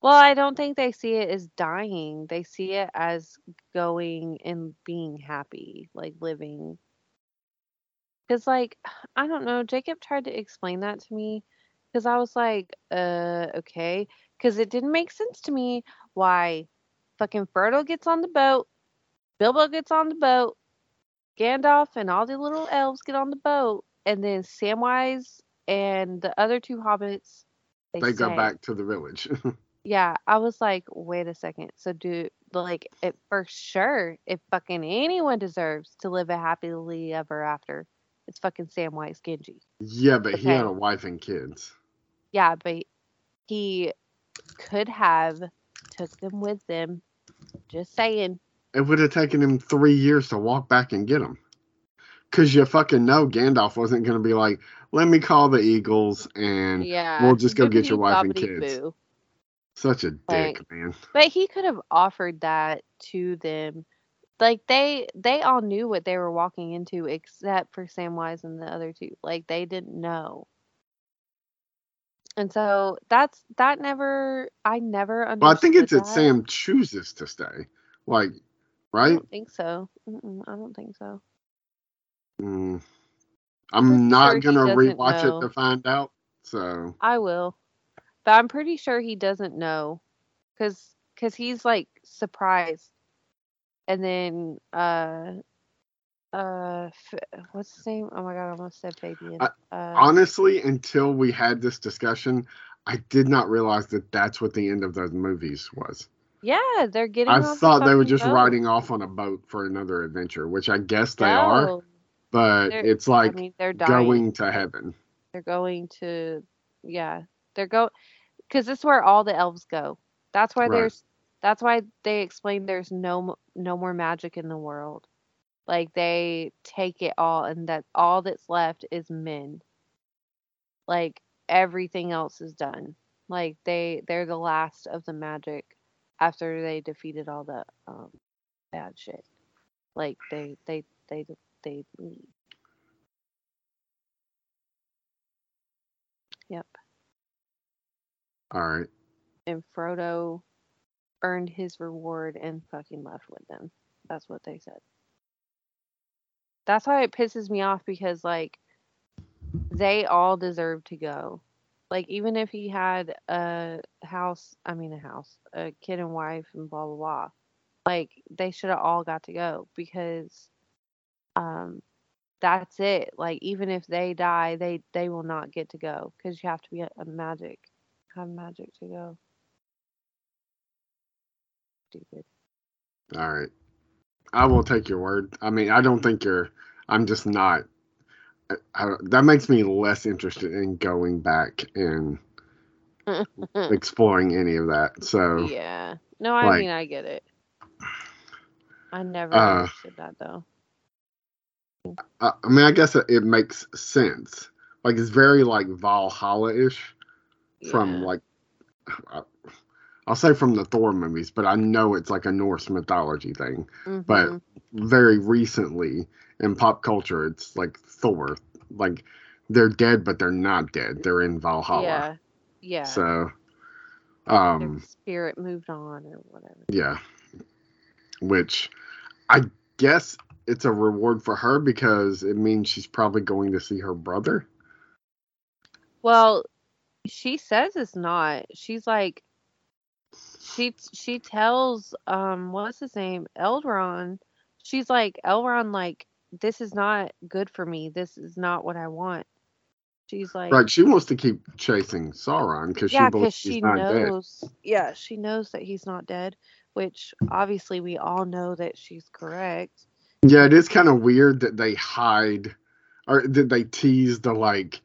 well, I don't think they see it as dying. They see it as going and being happy, like living. Because, like, I don't know, Jacob tried to explain that to me because I was like, uh, okay. Because it didn't make sense to me why fucking Frodo gets on the boat, Bilbo gets on the boat, Gandalf and all the little elves get on the boat, and then Samwise and the other two hobbits They go back to the village. Yeah, I was like, wait a second. So do like it for sure if fucking anyone deserves to live a happily ever after, it's fucking Samwise Gamgee. yeah, but he had a wife and kids. Yeah, but he could have took them with them. Just saying. It would have taken him three years to walk back and get them. Cause you fucking know Gandalf wasn't gonna be like, let me call the Eagles and Yeah. we'll just go get your wife and kids. boo. such a dick, man. But he could have offered that to them. Like they they all knew what they were walking into except for Samwise and the other two. Like they didn't know. And so that's that never I never understood. Well, I think it's that that. Sam chooses to stay. Like, right? I don't think so. Mm-mm, I don't think so. Mm. I'm not sure gonna rewatch know. it to find out. So I will. But I'm pretty sure he doesn't know cuz cuz he's like surprised. And then uh uh what's his name? Oh my god, I almost said Fabian. I- uh honestly, until we had this discussion, I did not realize that that's what the end of those movies was. yeah, they're getting I the thought they were just boat. riding off on a boat for another adventure, which I guess they are, but they're- it's like I mean, they're dying. going to heaven. They're going to yeah, They're go because this is where all the elves go. That's why Right. there's that's why they explain there's no no more magic in the world. Like they take it all and that all that's left is men. Like everything else is done. Like they they're the last of the magic after they defeated all the um bad shit. Like they they they they leave. Yep. All right. And Frodo earned his reward and fucking left with them. That's what they said. That's why it pisses me off because like they all deserve to go. Like even if he had a house, I mean a house, a kid and wife and blah blah blah. Like they should have all got to go because um that's it. Like even if they die, they they will not get to go cuz you have to be a, a magic have magic to go. Stupid. All right. I will take your word. I mean, I don't think you're. I'm just not. I, I, that makes me less interested in going back and exploring any of that. So, Yeah. No, I like- mean I get it. I never Uh, understood that though. I, I mean, I guess it, it makes sense. Like, it's very like Valhalla ish from Yeah. like. I'll say from the Thor movies, but I know it's like a Norse mythology thing. but Mhm. very recently in pop culture it's like thor like they're dead but they're not dead they're in valhalla yeah. Yeah. so um spirit moved on or whatever. yeah which i guess it's a reward for her because it means she's probably going to see her brother Well, she says it's not. She's like she she tells um what's his name? Eldron. She's like Elron like this is not good for me. This is not what I want. She's like right she wants to keep chasing sauron because yeah, she believes because he's she not dead knows. Yeah, she knows that he's not dead, which obviously we all know that she's correct. Yeah, it is kind of weird that they hide or that they tease the like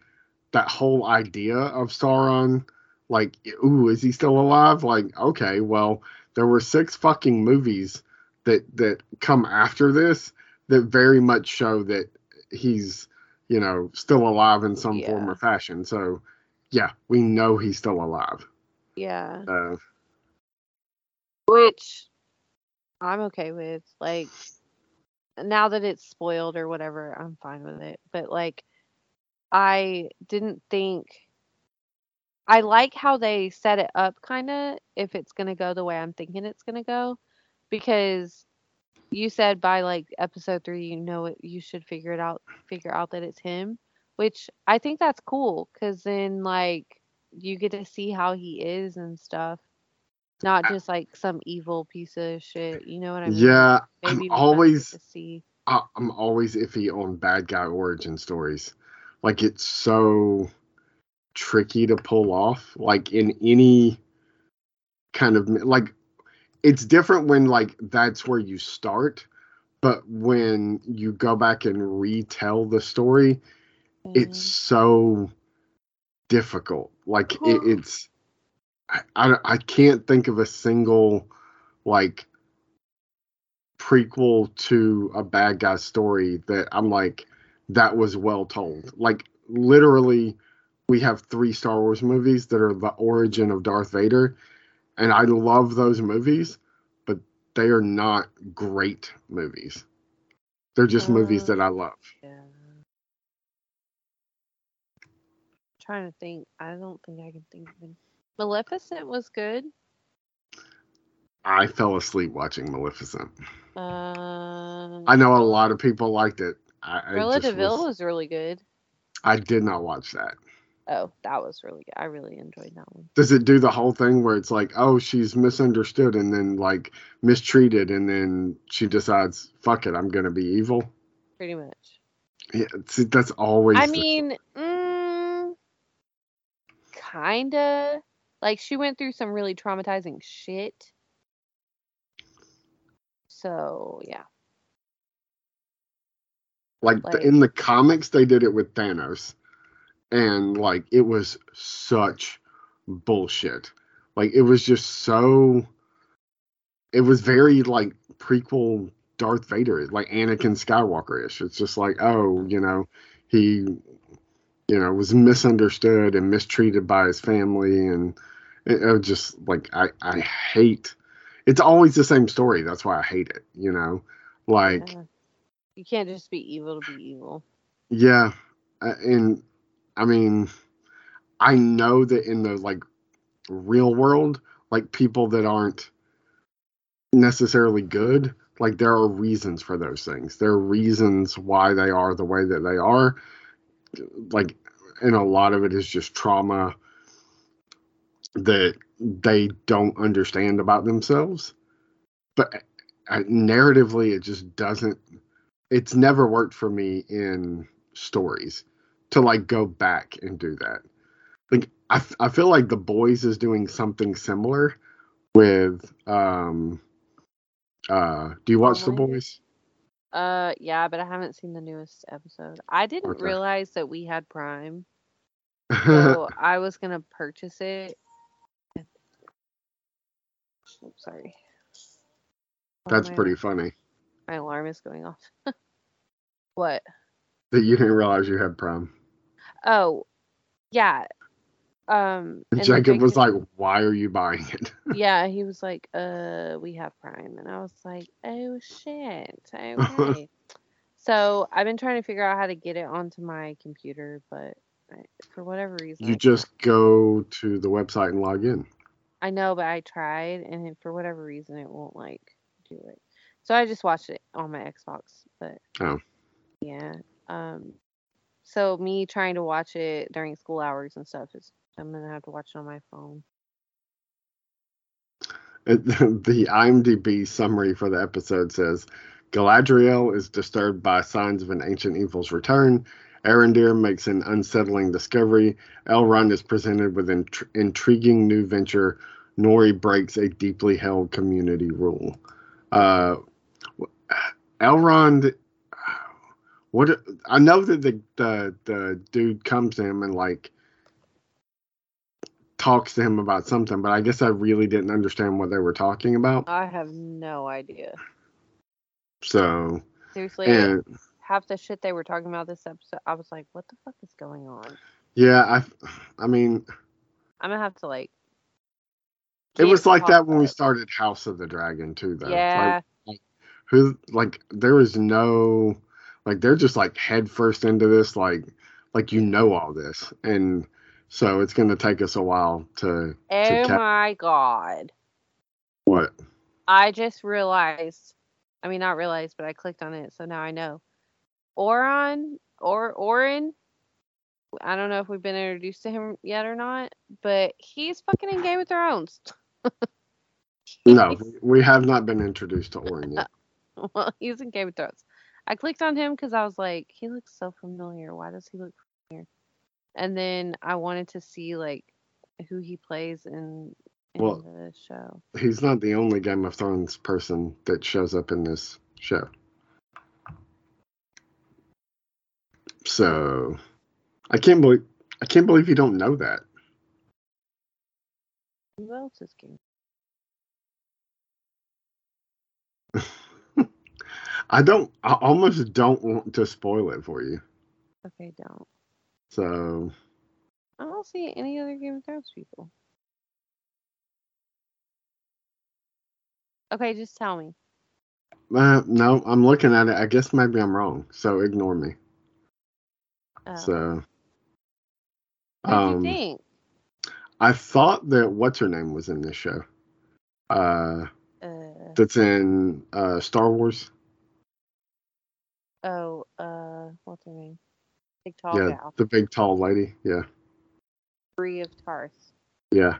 that whole idea of Sauron. Like, ooh, is he still alive? Like, okay, well, there were six fucking movies that that come after this that very much show that he's, you know, still alive in some form or fashion. So, yeah, we know he's still alive. Yeah, Uh, which I'm okay with. Like now that it's spoiled or whatever, I'm fine with it. But like I didn't think I like how they set it up kind of if it's going to go the way I'm thinking it's going to go because you said by like episode 3 you know it you should figure it out figure out that it's him, which I think that's cool cuz then like you get to see how he is and stuff. Not just like some evil piece of shit, you know what I mean? yeah, I'm Maybe get always to see. I, I'm always iffy on bad guy origin stories. Like it's so tricky to pull off. Like in any kind of like it's different when like that's where you start, but when you go back and retell the story, it's mm. so difficult. Like it, it's I, I I can't think of a single like prequel to a bad guy story that I'm like that was well told. Like literally we have three Star Wars movies that are the origin of Darth Vader and I love those movies, but they are not great movies. They're just movies Uh, that I love. Yeah. trying to think. I don't think I can think of any. Maleficent was good. I fell asleep watching Maleficent. Um, I know a lot of people liked it. I, Cruella de Vil was- was really good. I did not watch that. Oh, that was really good. I really enjoyed that one. Does it do the whole thing where it's like, oh, she's misunderstood and then like mistreated, and then she decides, fuck it, I'm gonna be evil? Pretty much. Yeah, see, that's always. I the- mean, mm, kinda. Like she went through some really traumatizing shit. So yeah. like, the, like- in the comics, they did it with Thanos, and like it was such bullshit. Like it was just so. It was very like prequel Darth Vader, like Anakin Skywalker ish. It's just like, oh, you know, he, you know, was misunderstood and mistreated by his family, and it, it was just like I I hate. It's always the same story. That's why I hate it. You know, like You can't just be evil to be evil. yeah, uh, and I mean, I know that in the like real world, like people that aren't necessarily good, like there are reasons for those things. There are reasons why they are the way that they are. Like, and a lot of it is just trauma that they don't understand about themselves. But uh, narratively, it just doesn't. It's never worked for me in stories to like go back and do that. Like I, I feel like the boys is doing something similar with um uh do you watch the boys? Uh, yeah, but I haven't seen the newest episode. I didn't Okay. realize that we had Prime, so I was gonna purchase it. Oops, sorry. That's my- pretty funny My alarm is going off. what? that you didn't realize you had Prime. Oh, yeah. Um, And Jacob was like, "Why are you buying it?" yeah, he was like, uh, we have Prime. And I was like, oh shit. Okay. so I've been trying to figure out how to get it onto my computer, but I, for whatever reason, you just go to the website and log in. I know, but I tried, and for whatever reason, it won't like do it. So I just watched it on my Xbox. But Oh. yeah. Um. So me trying to watch it during school hours and stuff is I'm gonna have to watch it on my phone. The IMDb summary for the episode says Galadriel is disturbed by signs of an ancient evil's return. Arondir makes an unsettling discovery. Elrond is presented with an intr- intriguing new venture. Nori breaks a deeply held community rule. Uh, Elrond, what I know that the, the the dude comes to him and like talks to him about something, but I guess I really didn't understand what they were talking about. I have no idea. So, Seriously, and half the shit they were talking about this episode, I was like, what the fuck is going on? yeah, I, I mean, I'm gonna have to like. it was like that when we started House of the Dragon too, though. Yeah. Like, who, like, there was no, like, they're just like head first into this, like, like you know all this, and so it's gonna take us a while to oh cap- my god. what? I just realized. I mean, not realized, but I clicked on it, so now I know. Oron or Orin. I don't know if we've been introduced to him yet or not, but he's fucking in Game of Thrones. No, we have not been introduced to Orin yet. well, he's in Game of Thrones. I clicked on him because I was like, he looks so familiar. Why does he look familiar? And then I wanted to see like who he plays in, in Well- the show. He's not the only Game of Thrones person that shows up in this show. So, I can't believe I can't believe you don't know that. Who else is Game? I don't. I almost don't want to spoil it for you. Okay, don't. So, I don't see any other Game of Thrones people. Okay, just tell me. uh, no, I'm looking at it. I guess maybe I'm wrong. So ignore me. Oh. So, what do um, you think? I thought that what's her name was in this show. Uh, Uh, that's in uh Star Wars. Oh, uh, what's her name? Big tall yeah, gal. the big tall lady. Yeah, Brienne of Tarth. yeah.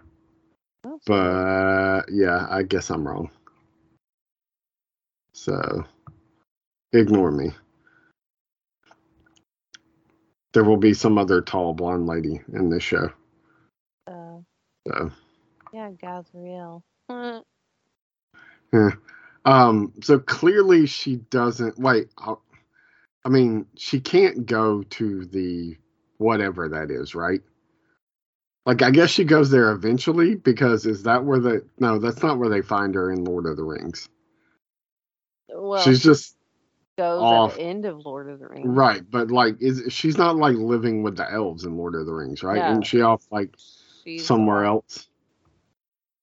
Oh, But yeah, I guess I'm wrong. So ignore me. There will be some other tall blonde lady in this show. uh, So yeah, Gazriel. yeah. Um so clearly she doesn't wait, I mean, she can't go to the whatever that is, right? Like I guess she goes there eventually because is that where the no, that's not where they find her in Lord of the Rings. Well, She's just goes off. at the end of Lord of the Rings. right, but like is she's not like living with the elves in Lord of the Rings, right? No. Isn't she off like She's somewhere off- else?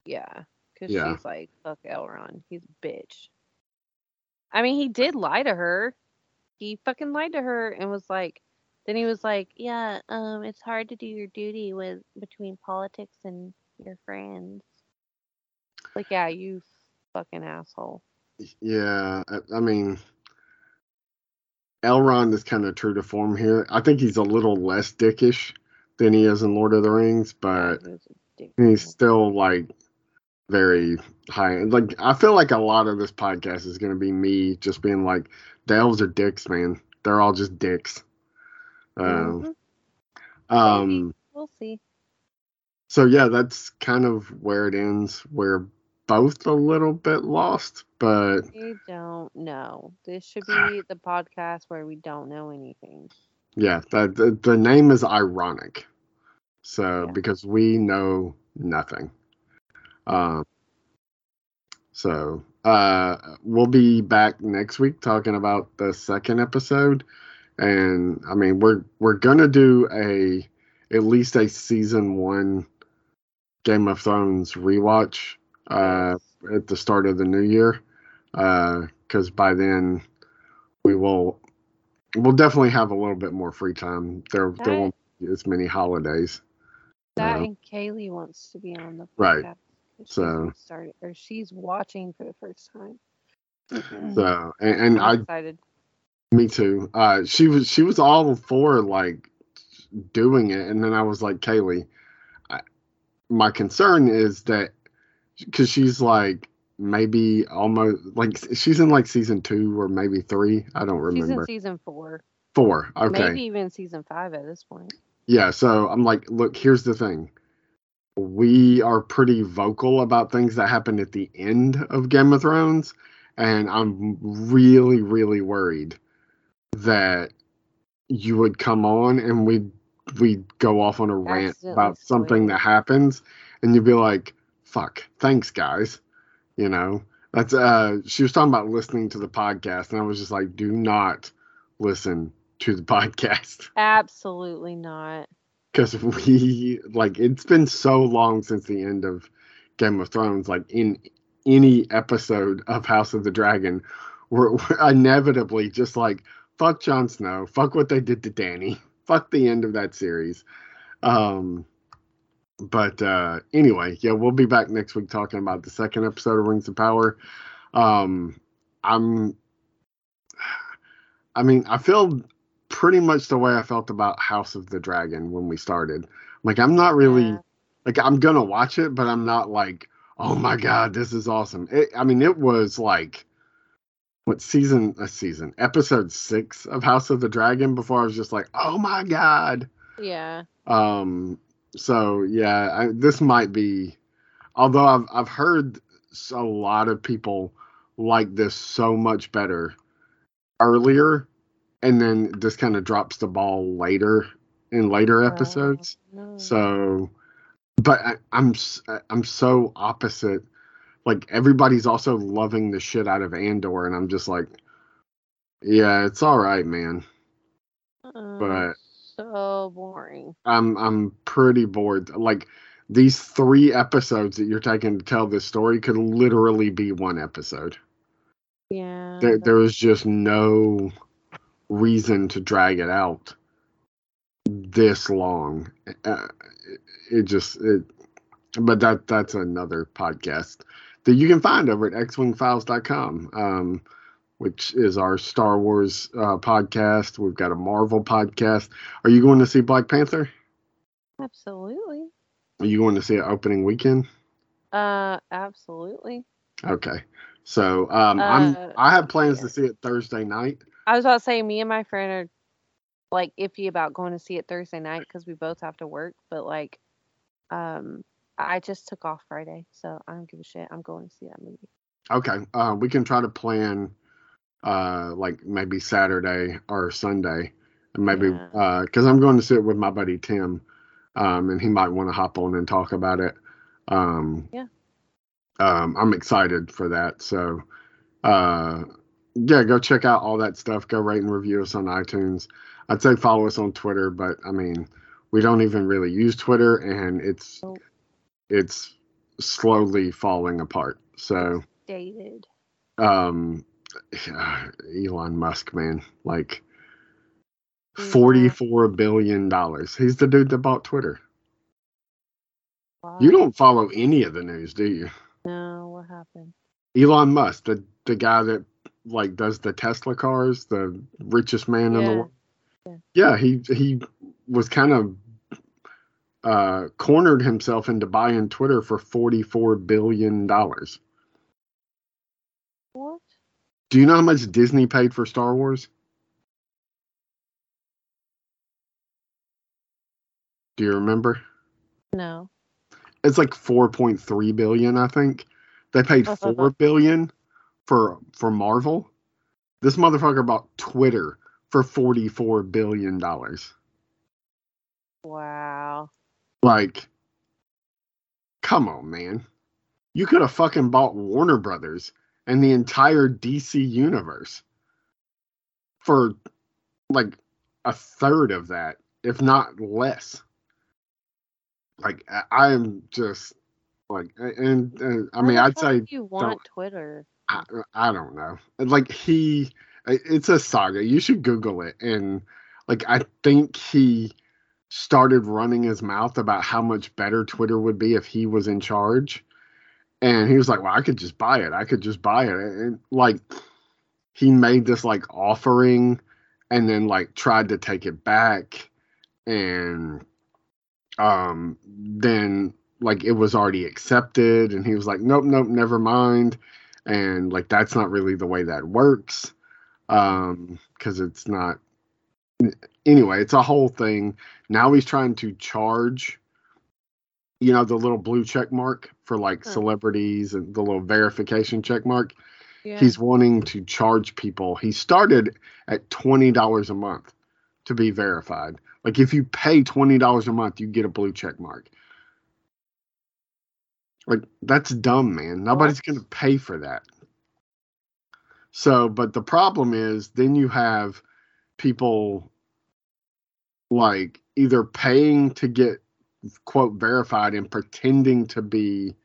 Yeah, because Yeah. she's like, fuck Elrond. He's a bitch. I mean, he did lie to her. He fucking lied to her and was like, then he was like, yeah, um, it's hard to do your duty with between politics and your friends. Like, yeah, you fucking asshole. Yeah, I, I mean, Elrond is kind of true to form here. I think he's a little less dickish than he is in Lord of the Rings, but he was a dick. he's still like very high. Like I feel like a lot of this podcast is going to be me just being like, the elves are dicks, man. They're all just dicks. Um, Mhm. um, We'll see. so yeah, that's kind of where it ends. We're both a little bit lost, but We don't know. This should be the podcast where we don't know anything. Yeah, that the, the name is ironic. So Yeah. because we know nothing. Um so uh we'll be back next week talking about the second episode and I mean we're we're going to do a at least a season 1 Game of Thrones rewatch uh at the start of the new year uh cuz by then we will we'll definitely have a little bit more free time there there won't be as many holidays That Uh, and Kaylee wants to be on the Right. podcast. she's So- started or she's watching for the first time. so and, and I'm I excited. me too uh she was she was all for like doing it and then I was like Kaylee I, my concern is that cuz she's like maybe almost like she's in like season 2 or maybe 3 I don't remember. She's in season four, 4 okay maybe even season five at this point. Yeah, so I'm like, look, here's the thing. We are pretty vocal about things that happen at the end of Game of Thrones, and I'm really, really worried that you would come on and we'd we'd go off on a rant about something that happens, and you'd be like, "Fuck, thanks, guys." You know, that's uh. She was talking about listening to the podcast, and I was just like, "Do not listen to the podcast." Absolutely not. Because we like it's been so long since the end of Game of Thrones. Like in any episode of House of the Dragon, we're, we're inevitably just like fuck Jon Snow, fuck what they did to Danny, fuck the end of that series. Um, but uh, anyway, yeah, we'll be back next week talking about the second episode of Rings of Power. Um, I'm, I mean, I feel pretty much the way I felt about House of the Dragon when we started. Like, I'm not really Yeah. like I'm gonna watch it, but I'm not like, oh my god, this is awesome. It, I mean, it was like what season? A season, episode six of House of the Dragon. Before I was just like, oh my god. Yeah. Um. So yeah, I, this might be. Although I've I've heard a lot of people like this so much better earlier, and then this kind of drops the ball later in later episodes. No. So, but I, I'm I'm so opposite. Like everybody's also loving the shit out of Andor, and I'm just like, yeah, it's all right, man. Uh, but- so boring. I'm I'm pretty bored. Like these three episodes that you're taking to tell this story could literally be one episode. Yeah. There there was just no reason to drag it out this long. Uh, it, just it, but that that's another podcast that you can find over at xwingfiles.com. Um, which is our Star Wars uh, podcast. We've got a Marvel podcast. Are you going to see Black Panther? Absolutely. Are you going to see it opening weekend? Uh, absolutely. Okay. So um, I'm Uh, I have plans yeah. to see it Thursday night. I was about to say, me and my friend are like iffy about going to see it Thursday night because we both have to work. But like, um, I just took off Friday, so I don't give a shit. I'm going to see that movie. Okay. Uh, we can try to plan uh like maybe Saturday or Sunday. And maybe Yeah. uh because I'm going to sit with my buddy Tim. um, and he might want to hop on and talk about it. Um, Yeah. Um, I'm excited for that. So, uh, yeah, go check out all that stuff. Go rate and review us on iTunes. I'd say follow us on Twitter, but I mean, we don't even really use Twitter, and it's Nope. it's slowly falling apart. So, Dated. um, Elon Musk, man, like Yeah. forty-four billion dollars. He's the dude that bought Twitter. Wow. You don't follow any of the news, do you? No, what happened. Elon Musk, the the guy that like does the Tesla cars, the richest man in the Yeah. world. Yeah, he he was kind of uh, cornered himself into buying Twitter for forty-four billion dollars. What? Do you know how much Disney paid for Star Wars? Do you remember? No. It's like 4.3 billion, I think. They paid 4 billion for for Marvel. This motherfucker bought Twitter for 44 billion dollars. Wow. Like come on, man. You could have fucking bought Warner Brothers and the entire DC universe for like a third of that, if not less. Like I- am just like, and, and I mean, I'd say you want Twitter. I, I don't know. Like he, it's a saga. You should Google it. And like I think he started running his mouth about how much better Twitter would be if he was in charge. And he was like, "Well, I could just buy it. I could just buy it." And like he made this like offering, and then like tried to take it back, and um then like it was already accepted, and he was like, "Nope, nope, never mind." And like that's not really the way that works um because it's not anyway it's a whole thing. Now he's trying to charge you know the little blue check mark for like Huh. celebrities and the little verification check mark. Yeah. he's wanting to charge people. He started at $20 a month to be verified. Like if you pay $20 a month you get a blue check mark like that's dumb man. Nobody's going to pay for that. So but the problem is then you have people like either paying to get quote verified and pretending to be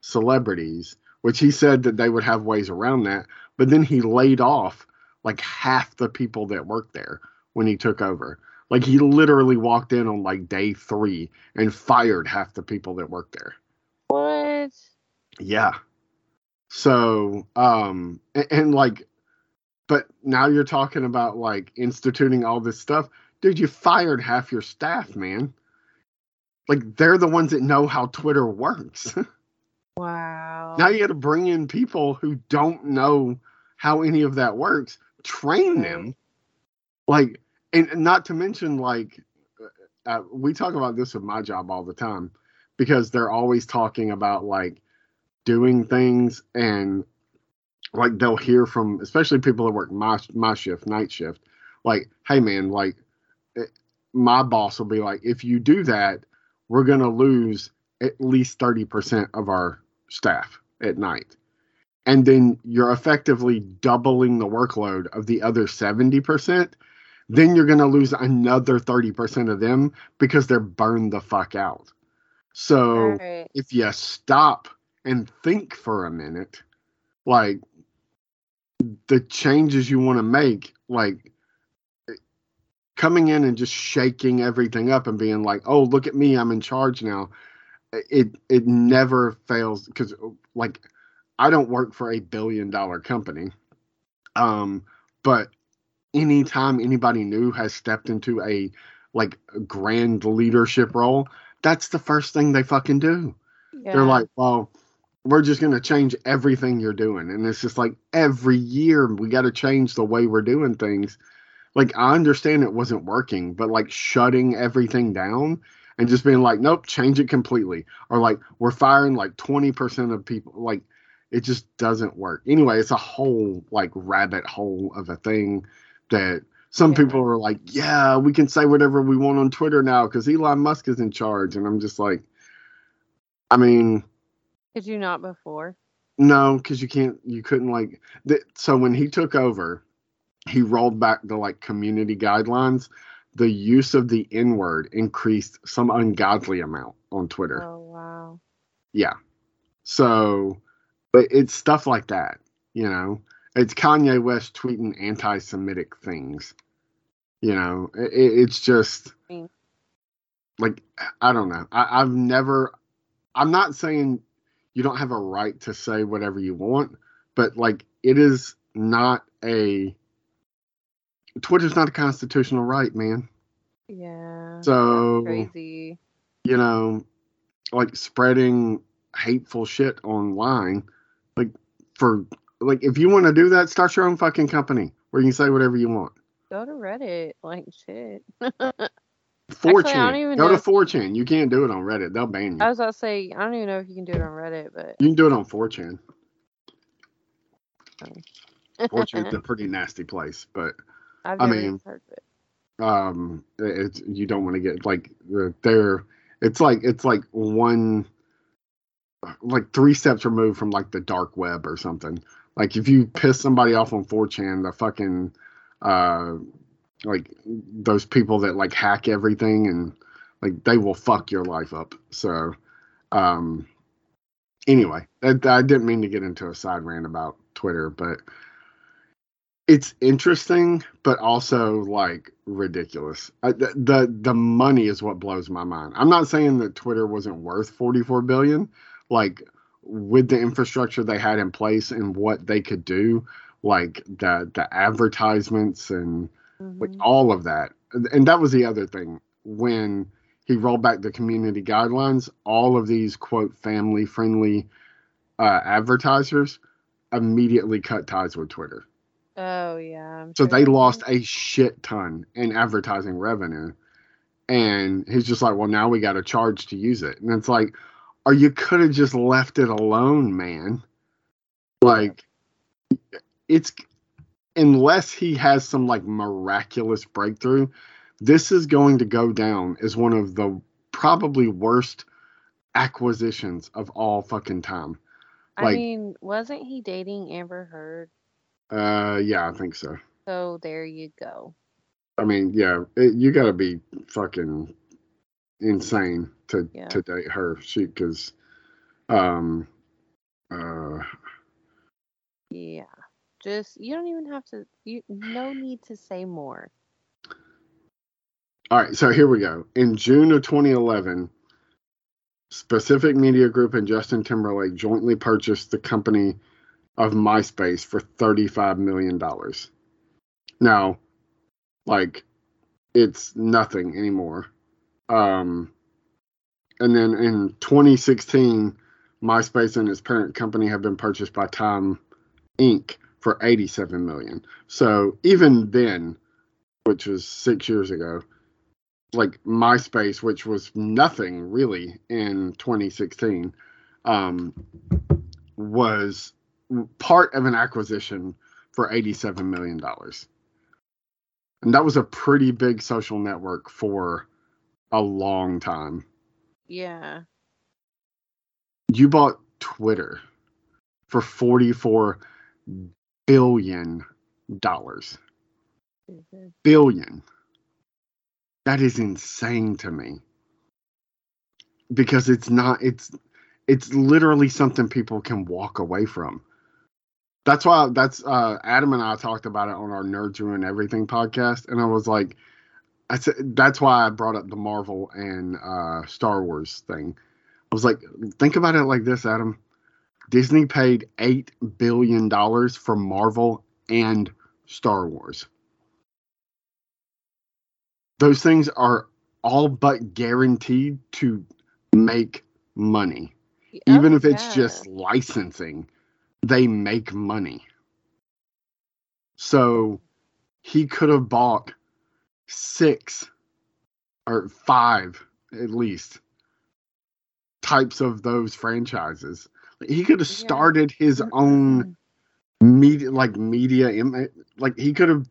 celebrities which he said that they would have ways around that but then he laid off like half the people that worked there when he took over. Like he literally walked in on like day 3 and fired half the people that worked there what? yeah. So, um, and, and like, but now you're talking about like instituting all this stuff. Dude, you fired half your staff, man. Like, they're the ones that know how Twitter works. Wow. now you got to bring in people who don't know how any of that works, train them. Like, and and not to mention, like, uh, we talk about this with my job all the time because they're always talking about like doing things and like they'll hear from especially people that work my my shift night shift like hey man like eh, my boss will be like if you do that we're going to lose at least 30% of our staff at night and then you're effectively doubling the workload of the other 70% then you're going to lose another 30% of them because they're burned the fuck out so Right. if you stop and think for a minute, like the changes you want to make, like coming in and just shaking everything up and being like, "Oh, look at me, I'm in charge now." It it never fails because like I don't work for a billion dollar company, um, but anytime anybody new has stepped into a like grand leadership role, that's the first thing they fucking do. Yeah. They're like, well, we're just going to change everything you're doing. And it's just like every year we got to change the way we're doing things. Like, I understand it wasn't working, but like shutting everything down and just being like, nope, change it completely. Or like, we're firing like 20% of people. Like, it just doesn't work. Anyway, it's a whole like rabbit hole of a thing that some Yeah. people are like, yeah, we can say whatever we want on Twitter now because Elon Musk is in charge. And I'm just like, I mean, Could you not before? no, because you can't, you couldn't like, th- so when he took over, he rolled back the like community guidelines. The use of the N word increased some ungodly amount on Twitter. Oh wow. Yeah. So, but it's stuff like that, you know. It's Kanye West tweeting anti-Semitic things. You know, it, it's just like I don't know. I, I've never. I'm not saying you don't have a right to say whatever you want, but like it is not a. Twitter's not a constitutional right, man. Yeah. So crazy. you know, like spreading hateful shit online, like for like if you want to do that, start your own fucking company where you can say whatever you want. Go to Reddit. Like shit. 4chan. even Go to 4chan. You can't do it on Reddit. They'll ban you. I was about to say I don't even know if you can do it on Reddit, but You can do it on 4chan. 4chan's a pretty nasty place, but I've I mean- heard of it. um it's you don't want to get like the- they're it's like it's like one like three steps removed from like the dark web or something like if you piss somebody off on 4chan the fucking uh like those people that like hack everything and like they will fuck your life up. So um anyway I, I didn't mean to get into a side rant about twitter but it's interesting but also like ridiculous. I, the, the the money is what blows my mind. I'm not saying that twitter wasn't worth 44 billion. Like with the infrastructure they had in place and what they could do like the the advertisements and like Mhm. all of that and that was the other thing when he rolled back the community guidelines all of these quote family friendly uh, advertisers immediately cut ties with twitter Oh yeah. I'm so sure they lost a shit ton in advertising revenue. And he's just like, well, now we got to charge to use it. And it's like, or you could have just left it alone, man. Like, it's unless he has some like miraculous breakthrough, this is going to go down as one of the probably worst acquisitions of all fucking time. I mean, wasn't he dating Amber Heard? Uh, yeah, I think so. So there you go. I mean, yeah, it, you got to be fucking insane to Yeah. to date her. She because, um, uh, Yeah. Just you don't even have to. You no need to say more. all right. So here we go. In June of 2011, Specific Media Group and Justin Timberlake jointly purchased the company of MySpace for 35 million dollars. Now, like, it's nothing anymore. Um, and then in 2016, MySpace and its parent company have been purchased by Time Inc. for 87 million. So even then, which was six years ago, like MySpace, which was nothing really in 2016, um, was part of an acquisition for 87 million dollars. And that was a pretty big social network for a long time. Yeah. You bought Twitter for 44 billion dollars. stupid. Billion. That is insane to me. Because it's not it's it's literally something people can walk away from. That's why that's uh Adam and I talked about it on our Nerds Ruin Everything podcast and I was like I said that's why I brought up the Marvel and uh Star Wars thing. I was like think about it like this Adam. Disney paid 8 billion dollars for Marvel and Star Wars. Those things are all but guaranteed to make money. Y- Even oh, if it's yeah. just licensing, they make money. So he could have bought six or five at least types of those franchises. He could have Yeah. started his own media like media like he could have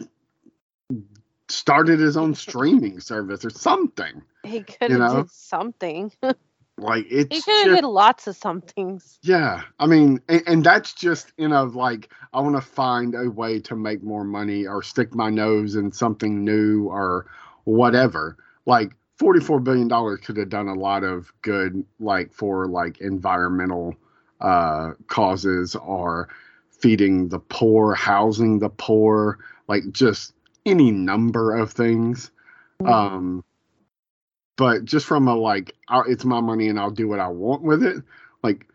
started his own streaming service or something. He could You have know? did something. Like he it's could have did lots of somethings. Yeah, I mean, and, and that's just you know like I want to find a way to make more money or stick my nose in something new or whatever. Like forty-four billion dollars could have done a lot of good, like for like environmental uh, causes or feeding the poor, housing the poor, like just any number of things. Mm-hmm. Um, but just from a like, it's my money and I'll do what I want with it. Like,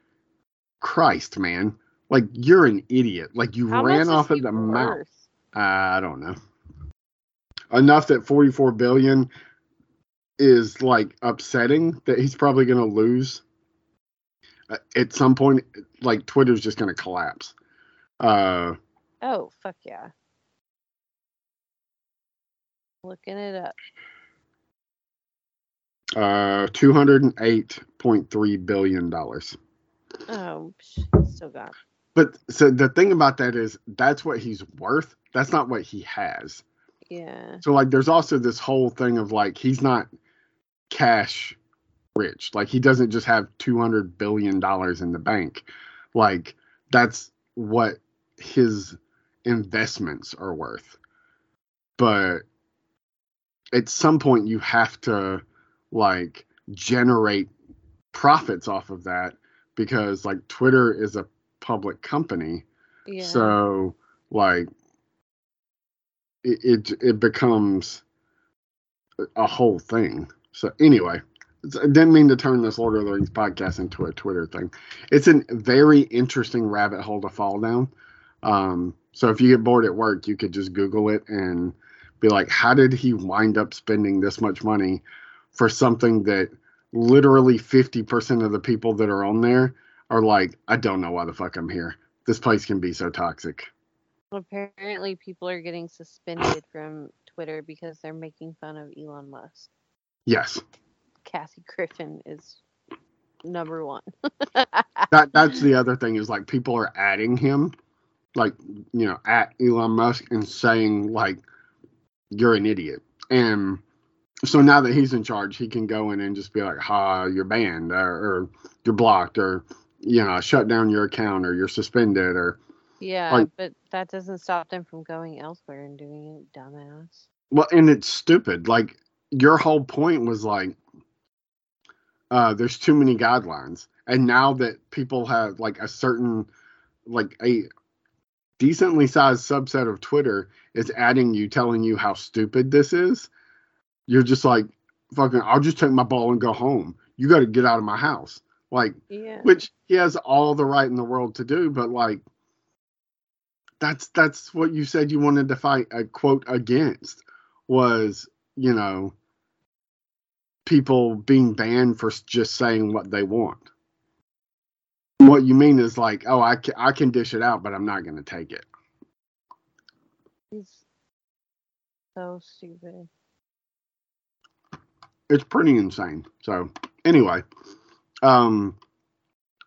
Christ, man, like you're an idiot. Like you How ran off at he the mouth. I don't know. Enough that 44 billion is like upsetting that he's probably going to lose. Uh, at some point, like Twitter's just going to collapse. Uh, Oh fuck yeah! Looking it up. Uh, 208.3 billion dollars. Oh, still got. But so the thing about that is that's what he's worth. That's not what he has. Yeah. So like there's also this whole thing of like he's not cash rich. Like he doesn't just have 200 billion dollars in the bank. Like that's what his investments are worth. But at some point you have to like generate profits off of that because like Twitter is a public company. Yeah. So like it, it it becomes a whole thing. So anyway, I didn't mean to turn this Lord of the Rings podcast into a Twitter thing. It's a very interesting rabbit hole to fall down. Um, so if you get bored at work, you could just Google it and be like, how did he wind up spending this much money for something that literally 50% of the people that are on there are like, I don't know why the fuck I'm here. This place can be so toxic. Apparently, people are getting suspended from Twitter because they're making fun of Elon Musk. Yes. Kathy Griffin is number one. that that's the other thing is like people are adding him like you know at Elon Musk and saying like you're an idiot and so now that he's in charge he can go in and just be like ha you're banned or, or you're blocked or you know shut down your account or you're suspended or yeah, Like- but that doesn't stop them from going elsewhere and doing it, dumbass. well and it's stupid like your whole point was like uh there's too many guidelines and now that people have like a certain like a decently sized subset of twitter is adding you telling you how stupid this is you're just like fucking i'll just take my ball and go home you got to get out of my house like Yeah. which he has all the right in the world to do but like that's that's what you said you wanted to fight a quote against was you know people being banned for just saying what they want what you mean is like oh i can, I can dish it out but i'm not going to take it He's so stupid. It's pretty insane. So anyway um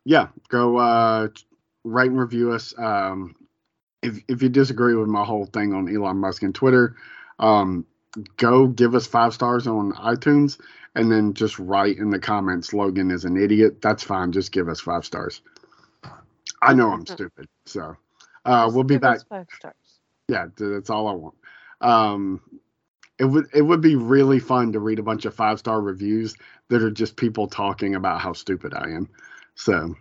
yeah go uh rate and review us. Um if if you disagree with my whole thing on elon musk and twitter um go give us five stars on itunes and then just write in the comments logan is an idiot. That's fine. Just give us five stars. I know i'm stupid. So uh we'll be back us Five stars. yeah, that's all I want. Um, it would it would be really fun to read a bunch of five star reviews that are just people talking about how stupid I am. So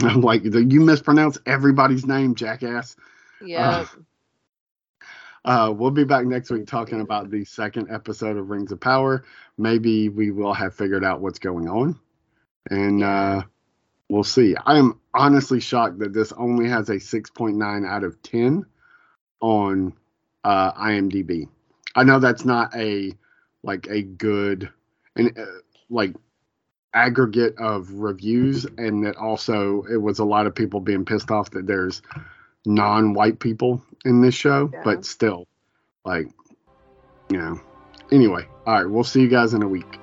I'm like, you mispronounce everybody's name, jackass. Yeah. Uh, we'll be back next week talking about the second episode of Rings of Power. Maybe we will have figured out what's going on, and uh, we'll see. I am honestly shocked that this only has a 6.9 out of 10 on uh, IMDb. I know that's not a like a good and uh, like aggregate of reviews, and that also it was a lot of people being pissed off that there's non-white people in this show, Yeah. but still, like, you know. Anyway, all right, we'll see you guys in a week.